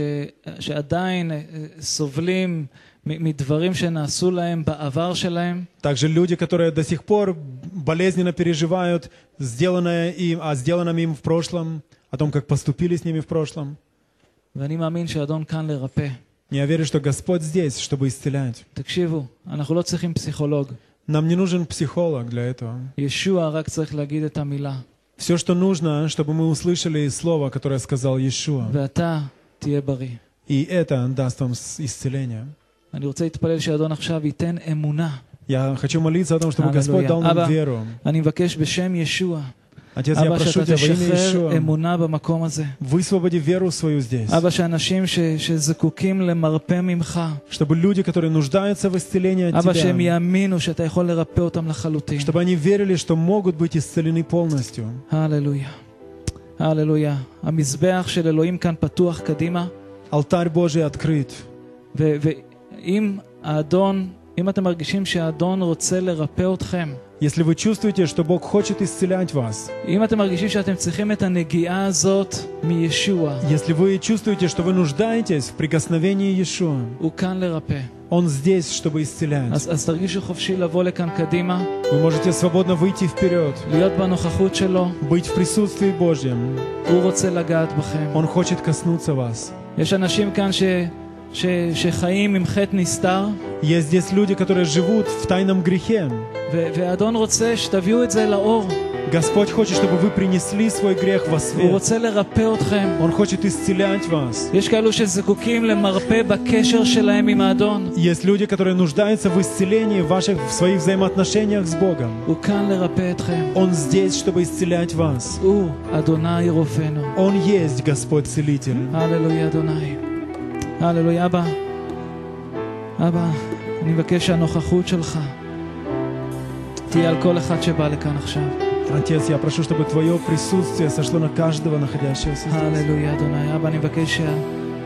B: שעדיין אה, סובלים מ- מדברים שנעשו להם בעבר שלהם.
A: Также люди, которые до сих пор болезненно переживают сделанное им, о сделанном им в прошлом, о том, как поступили с ними в прошлом.
B: ואני מאמין שהאדון כאן לרפא.
A: Я верю, что Господь здесь, чтобы исцелять.
B: תקשיבו, אנחנו לא צריכים פסיכולוג.
A: Нам не нужен психолог для этого.
B: ישוע רק צריך להגיד את המילה.
A: Все, что нужно, чтобы мы услышали Слово, которое сказал Иешуа. И это даст вам исцеление. Я хочу молиться о том, чтобы Господь дал нам веру.
B: אני מבקש בשם ישוע,
A: Отец, я
B: אבא,
A: прошу
B: שאתה
A: Тебя во имя
B: תשחרר
A: Иешуа,
B: אמונה במקום הזה.
A: высвободи веру свою здесь.
B: אבא, שאנשים ש, שזקוקים למרפא ממך,
A: Чтобы люди, которые нуждаются в исцелении от
B: אבא, שהם
A: Тебя,
B: יאמינו שאתה יכול לרפא אותם לחלוטין.
A: чтобы они верили, что могут быть исцелены полностью.
B: הללויה. הללויה. המזבח של אלוהים כאן פתוח קדימה,
A: Алтарь Божий открыт.
B: ו- ואם האדון, אם אתם מרגישים שהאדון רוצה לרפא אתכם,
A: Если вы чувствуете, что Бог хочет исцелять вас,
B: אם אתם מרגישים שאתם צריכים את הנגיעה הזאת מישוע,
A: если вы чувствуете, что вы нуждаетесь в прикосновении Иешуа,
B: הוא כאן לרפא.
A: Он здесь, чтобы исцелять.
B: אז, אז תרגישו חופשי לבוא לכאן קדימה,
A: Вы можете свободно выйти вперед,
B: להיות בנוכחות שלו,
A: быть в присутствии Божьем.
B: הוא רוצה לגעת בכם.
A: Он хочет коснуться вас.
B: יש אנשים כאן ש,
A: Есть здесь люди, которые живут в тайном грехе. Господь хочет, чтобы вы принесли свой грех во свет. Он хочет исцелять вас. Есть люди, которые нуждаются в исцелении ваших, в своих взаимоотношениях с Богом. Он здесь, чтобы исцелять вас. Он есть Господь Целитель.
B: Аллилуйя, Адонай. הללויה אבא. אבא, אני מבקש שהנוכחות שלך תהיה על כל אחד שבא לכאן עכשיו.
A: Отец, я прошу, чтобы Твое присутствие сошло на каждого находящегося здесь.
B: הללויה, אדוני. אבא, אני מבקש שה...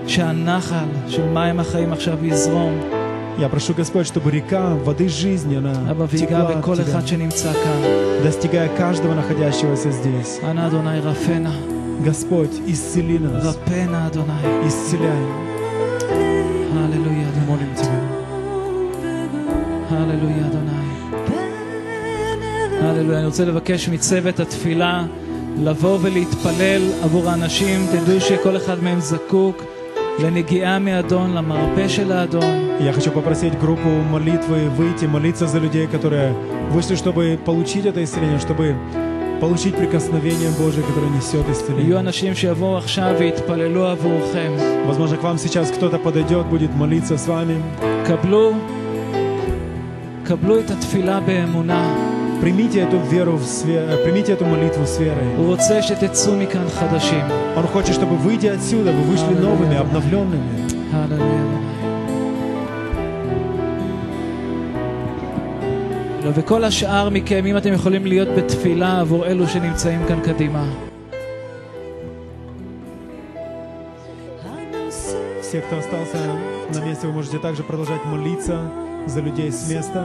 B: שהנחל של מים החיים עכשיו יזרום,
A: Я прошу, Господь, чтобы река воды жизни, она
B: אבא, ויגע
A: текла от
B: בכל
A: Тебя,
B: אחד שנמצא כאן.
A: достигая каждого находящегося здесь.
B: אנא, אדוני, רפאנה.
A: Господь, исцели нас,
B: רפאנה, אדוני.
A: исцеляй.
B: הללויה. אני רוצה לבקש מצוות התפילה לבוא ולהתפלל עבור האנשים. תדעו שכל אחד מהם זקוק לנגיעה מאדון, למרפא של האדון.
A: Я хочу попросить группу молитвы выйти, молиться за людей, которые вышли, чтобы получить это исцеление, чтобы получить прикосновение Божие, которое несет
B: יהיו
A: исцеление.
B: אנשים שיבואו עכשיו ויתפללו עבורכם.
A: Возможно, к вам сейчас кто-то подойдет, будет молиться с вами.
B: קבלו, קבלו את התפילה באמונה.
A: Примите эту веру, в све- э, примите эту молитву с верой.
B: הוא רוצה שתצאו מכאן חדשים.
A: Он хочет, чтобы, выйдя отсюда, вы вышли
B: Аллилуйя.
A: новыми, обновленными.
B: הללויה, אדוני. לא, וכל השאר מכם, אם אתם יכולים להיות בתפילה עבור אלו שנמצאים כאן קדימה.
A: Все, кто остался на месте, вы можете также продолжать молиться за людей с места.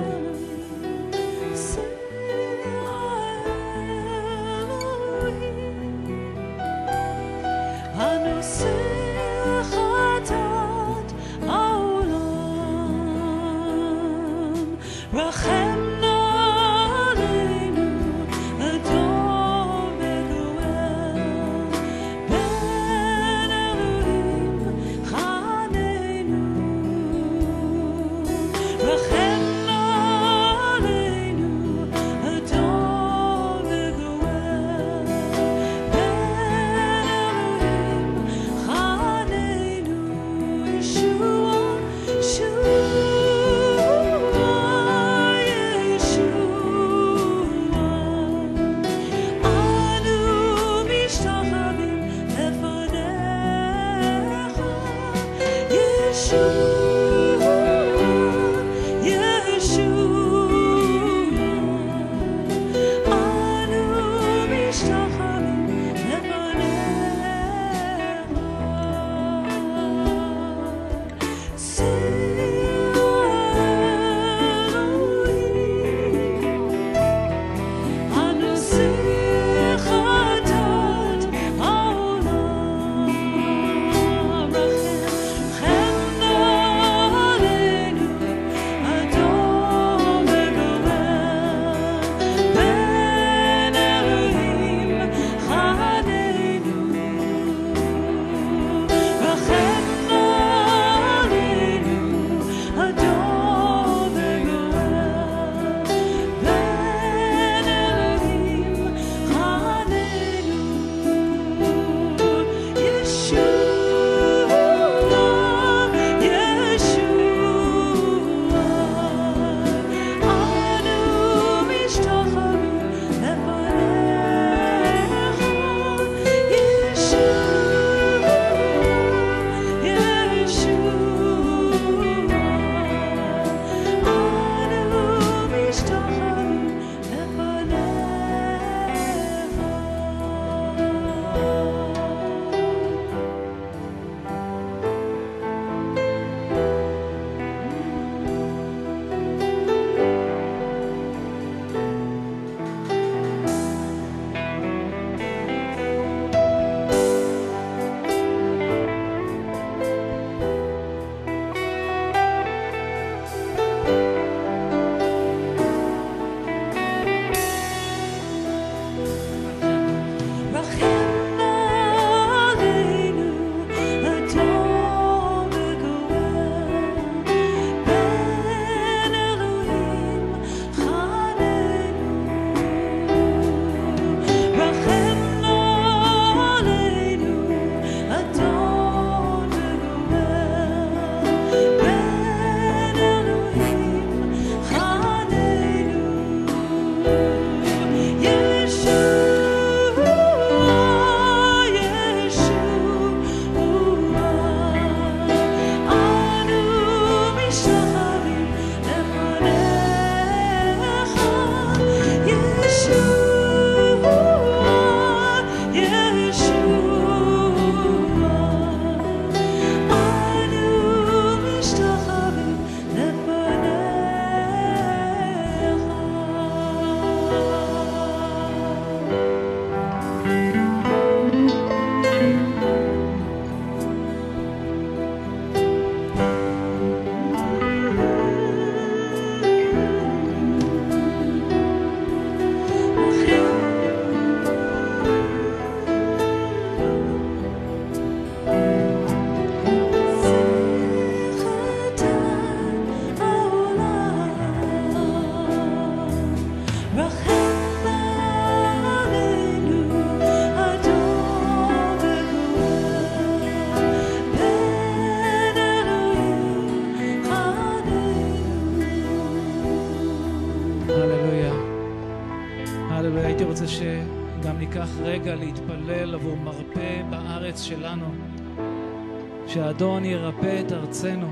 B: שהאדון ירפא את ארצנו.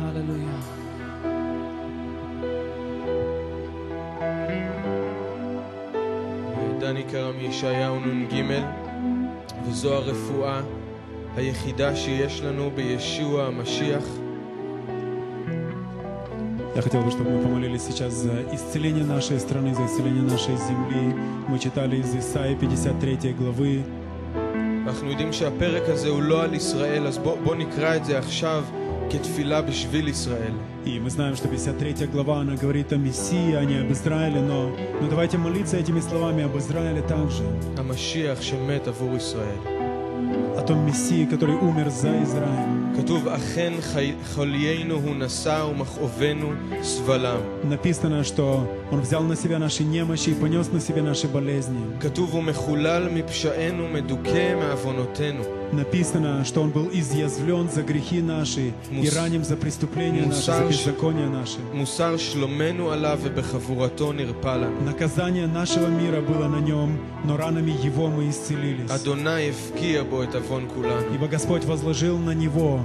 B: הללויה.
C: דני קרא מישעיהו נ"ג, וזו הרפואה היחידה שיש לנו בישוע המשיח.
A: Я хотел бы, чтобы мы помолились сейчас за исцеление нашей страны, за исцеление нашей земли. Мы читали из Исаии 53 главы.
C: אנחנו יודעים שהפרק הזה הוא לא על ישראל, אז בוא, בוא נקרא את זה עכשיו כתפילה בשביל ישראל.
A: И мы знаем, что 53 глава, она говорит о Мессии, а не об Израиле, но, но давайте молиться этими словами об Израиле также.
C: המשיח שמת עבור ישראל.
A: о том Мессии, который умер за Израиль.
C: כתוב, אכן חוליינו הוא נשא ומכאובנו
A: Написано, что он взял на себя наши немощи и понес на себе наши болезни. Написано, что Он был изъязвлен за грехи наши и ранен за преступления наши, за беззакония наши. Наказание нашего мира было на Нем, но ранами Его мы исцелились. Ибо Господь возложил на Него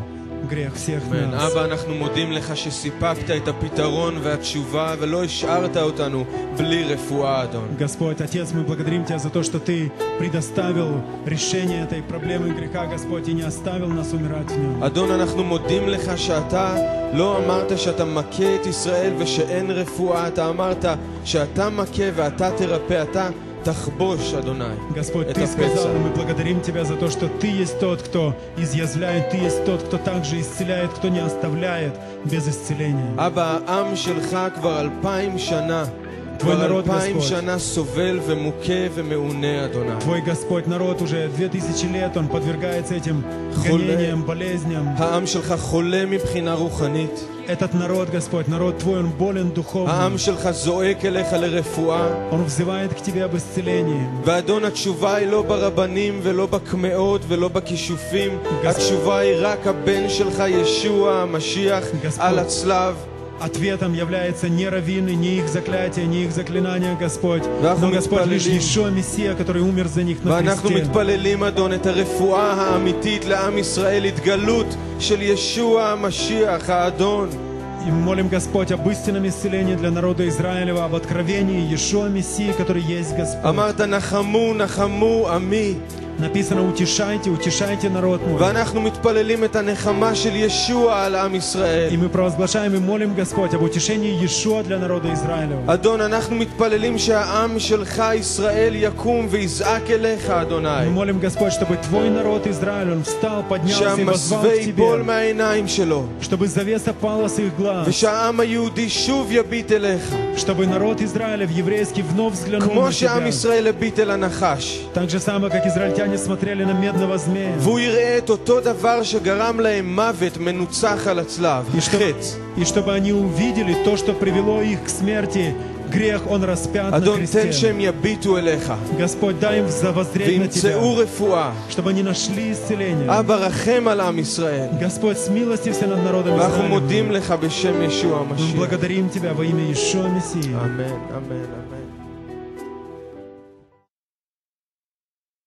A: грех всех
C: אמן.
A: нас.
C: אבא, אנחנו מודים לך שסיפקת את הפתרון והתשובה ולא השארת אותנו בלי רפואה, אדון.
A: Господь, Отец, мы благодарим Тебя за то, что Ты предоставил решение этой проблемы греха, Господь, и не оставил нас умирать в нем.
C: אדון, אנחנו מודים לך שאתה לא אמרת שאתה מכה את ישראל ושאין רפואה, אתה אמרת שאתה מכה ואתה תרפא, אתה תחבוש, אדוני,
A: Господь, Ты сказал, мы благодарим Тебя за то, что Ты есть тот, кто изъязвляет, Ты есть тот, кто также исцеляет, кто не оставляет без исцеления.
C: אבא, העם שלך כבר אלפיים שנה, כבר
A: народ,
C: אלפיים
A: Господь.
C: שנה סובל ומוכה ומעונה, אדוני.
A: Твой Господь, народ уже две тысячи лет, он подвергается этим
C: Хуле.
A: гонениям, болезням.
C: העם שלך חולה מבחינה רוחנית.
A: Этот народ, Господь, народ Твой, он болен духовно.
C: העם שלך זועק אליך לרפואה.
A: Он взывает к Тебе об исцелении.
C: ואדון, התשובה היא לא ברבנים ולא בקמעות ולא בכישופים. התשובה היא רק הבן שלך, ישוע המשיח,
A: גספות.
C: על הצלב.
A: Ответом является не раввины, не их заклятие, не их заклинание, Господь. Но Господь лишь еще Мессия, который умер за них на кресте. И молим, Господь, об истинном исцелении для народа Израилева, об откровении Иешуа Мессии, который есть Господь.
C: Аматьа нахаму, нахаму, ами אמרת, נחמו, נחמו עמי.
A: Написано, утешайте, утешайте народ мой.
C: ואנחנו מתפללים את הנחמה של ישוע על עם
A: И
C: ישראל.
A: мы провозглашаем и молим, Господь, об утешении Иешуа для народа Израилева.
C: אדון, אנחנו מתפללים שהעם שלך, ישראל, יקום ויזעק אליך,
A: Мы
C: אדוני.
A: молим, Господь, чтобы Твой народ Израиль, он встал, поднялся и возвал к
C: שהמסווה ייפול
A: Тебе,
C: מהעיניים שלו.
A: чтобы завеса пала с их глаз,
C: ושהעם היהודי שוב יביט אליך.
A: чтобы народ Израиля в еврейский вновь взглянул
C: כמו
A: на
C: שעם
A: Тебя.
C: ישראל הביט אל הנחש.
A: Так же самое, как израильтяне смотрели на медного змея.
C: והוא יראה את אותו דבר שגרם להם מוות מנוצח על הצלב,
A: И, что-
C: החטא.
A: и чтобы они увидели то, что привело их к смерти, грех, он распят на
C: אדון, תן
A: кресте.
C: שהם יביטו אליך,
A: Господь, дай им воззреть на Тебя,
C: וימצאו רפואה.
A: чтобы они нашли исцеление.
C: אבא, רחם על עם ישראל.
A: Господь, смилостився над народом
C: ואנחנו
A: Израиля.
C: модим לך בשם ישוע
A: Мы
C: המשיח.
A: благодарим Тебя во имя Иешуа Мессии.
C: אמן, אמן, אמן.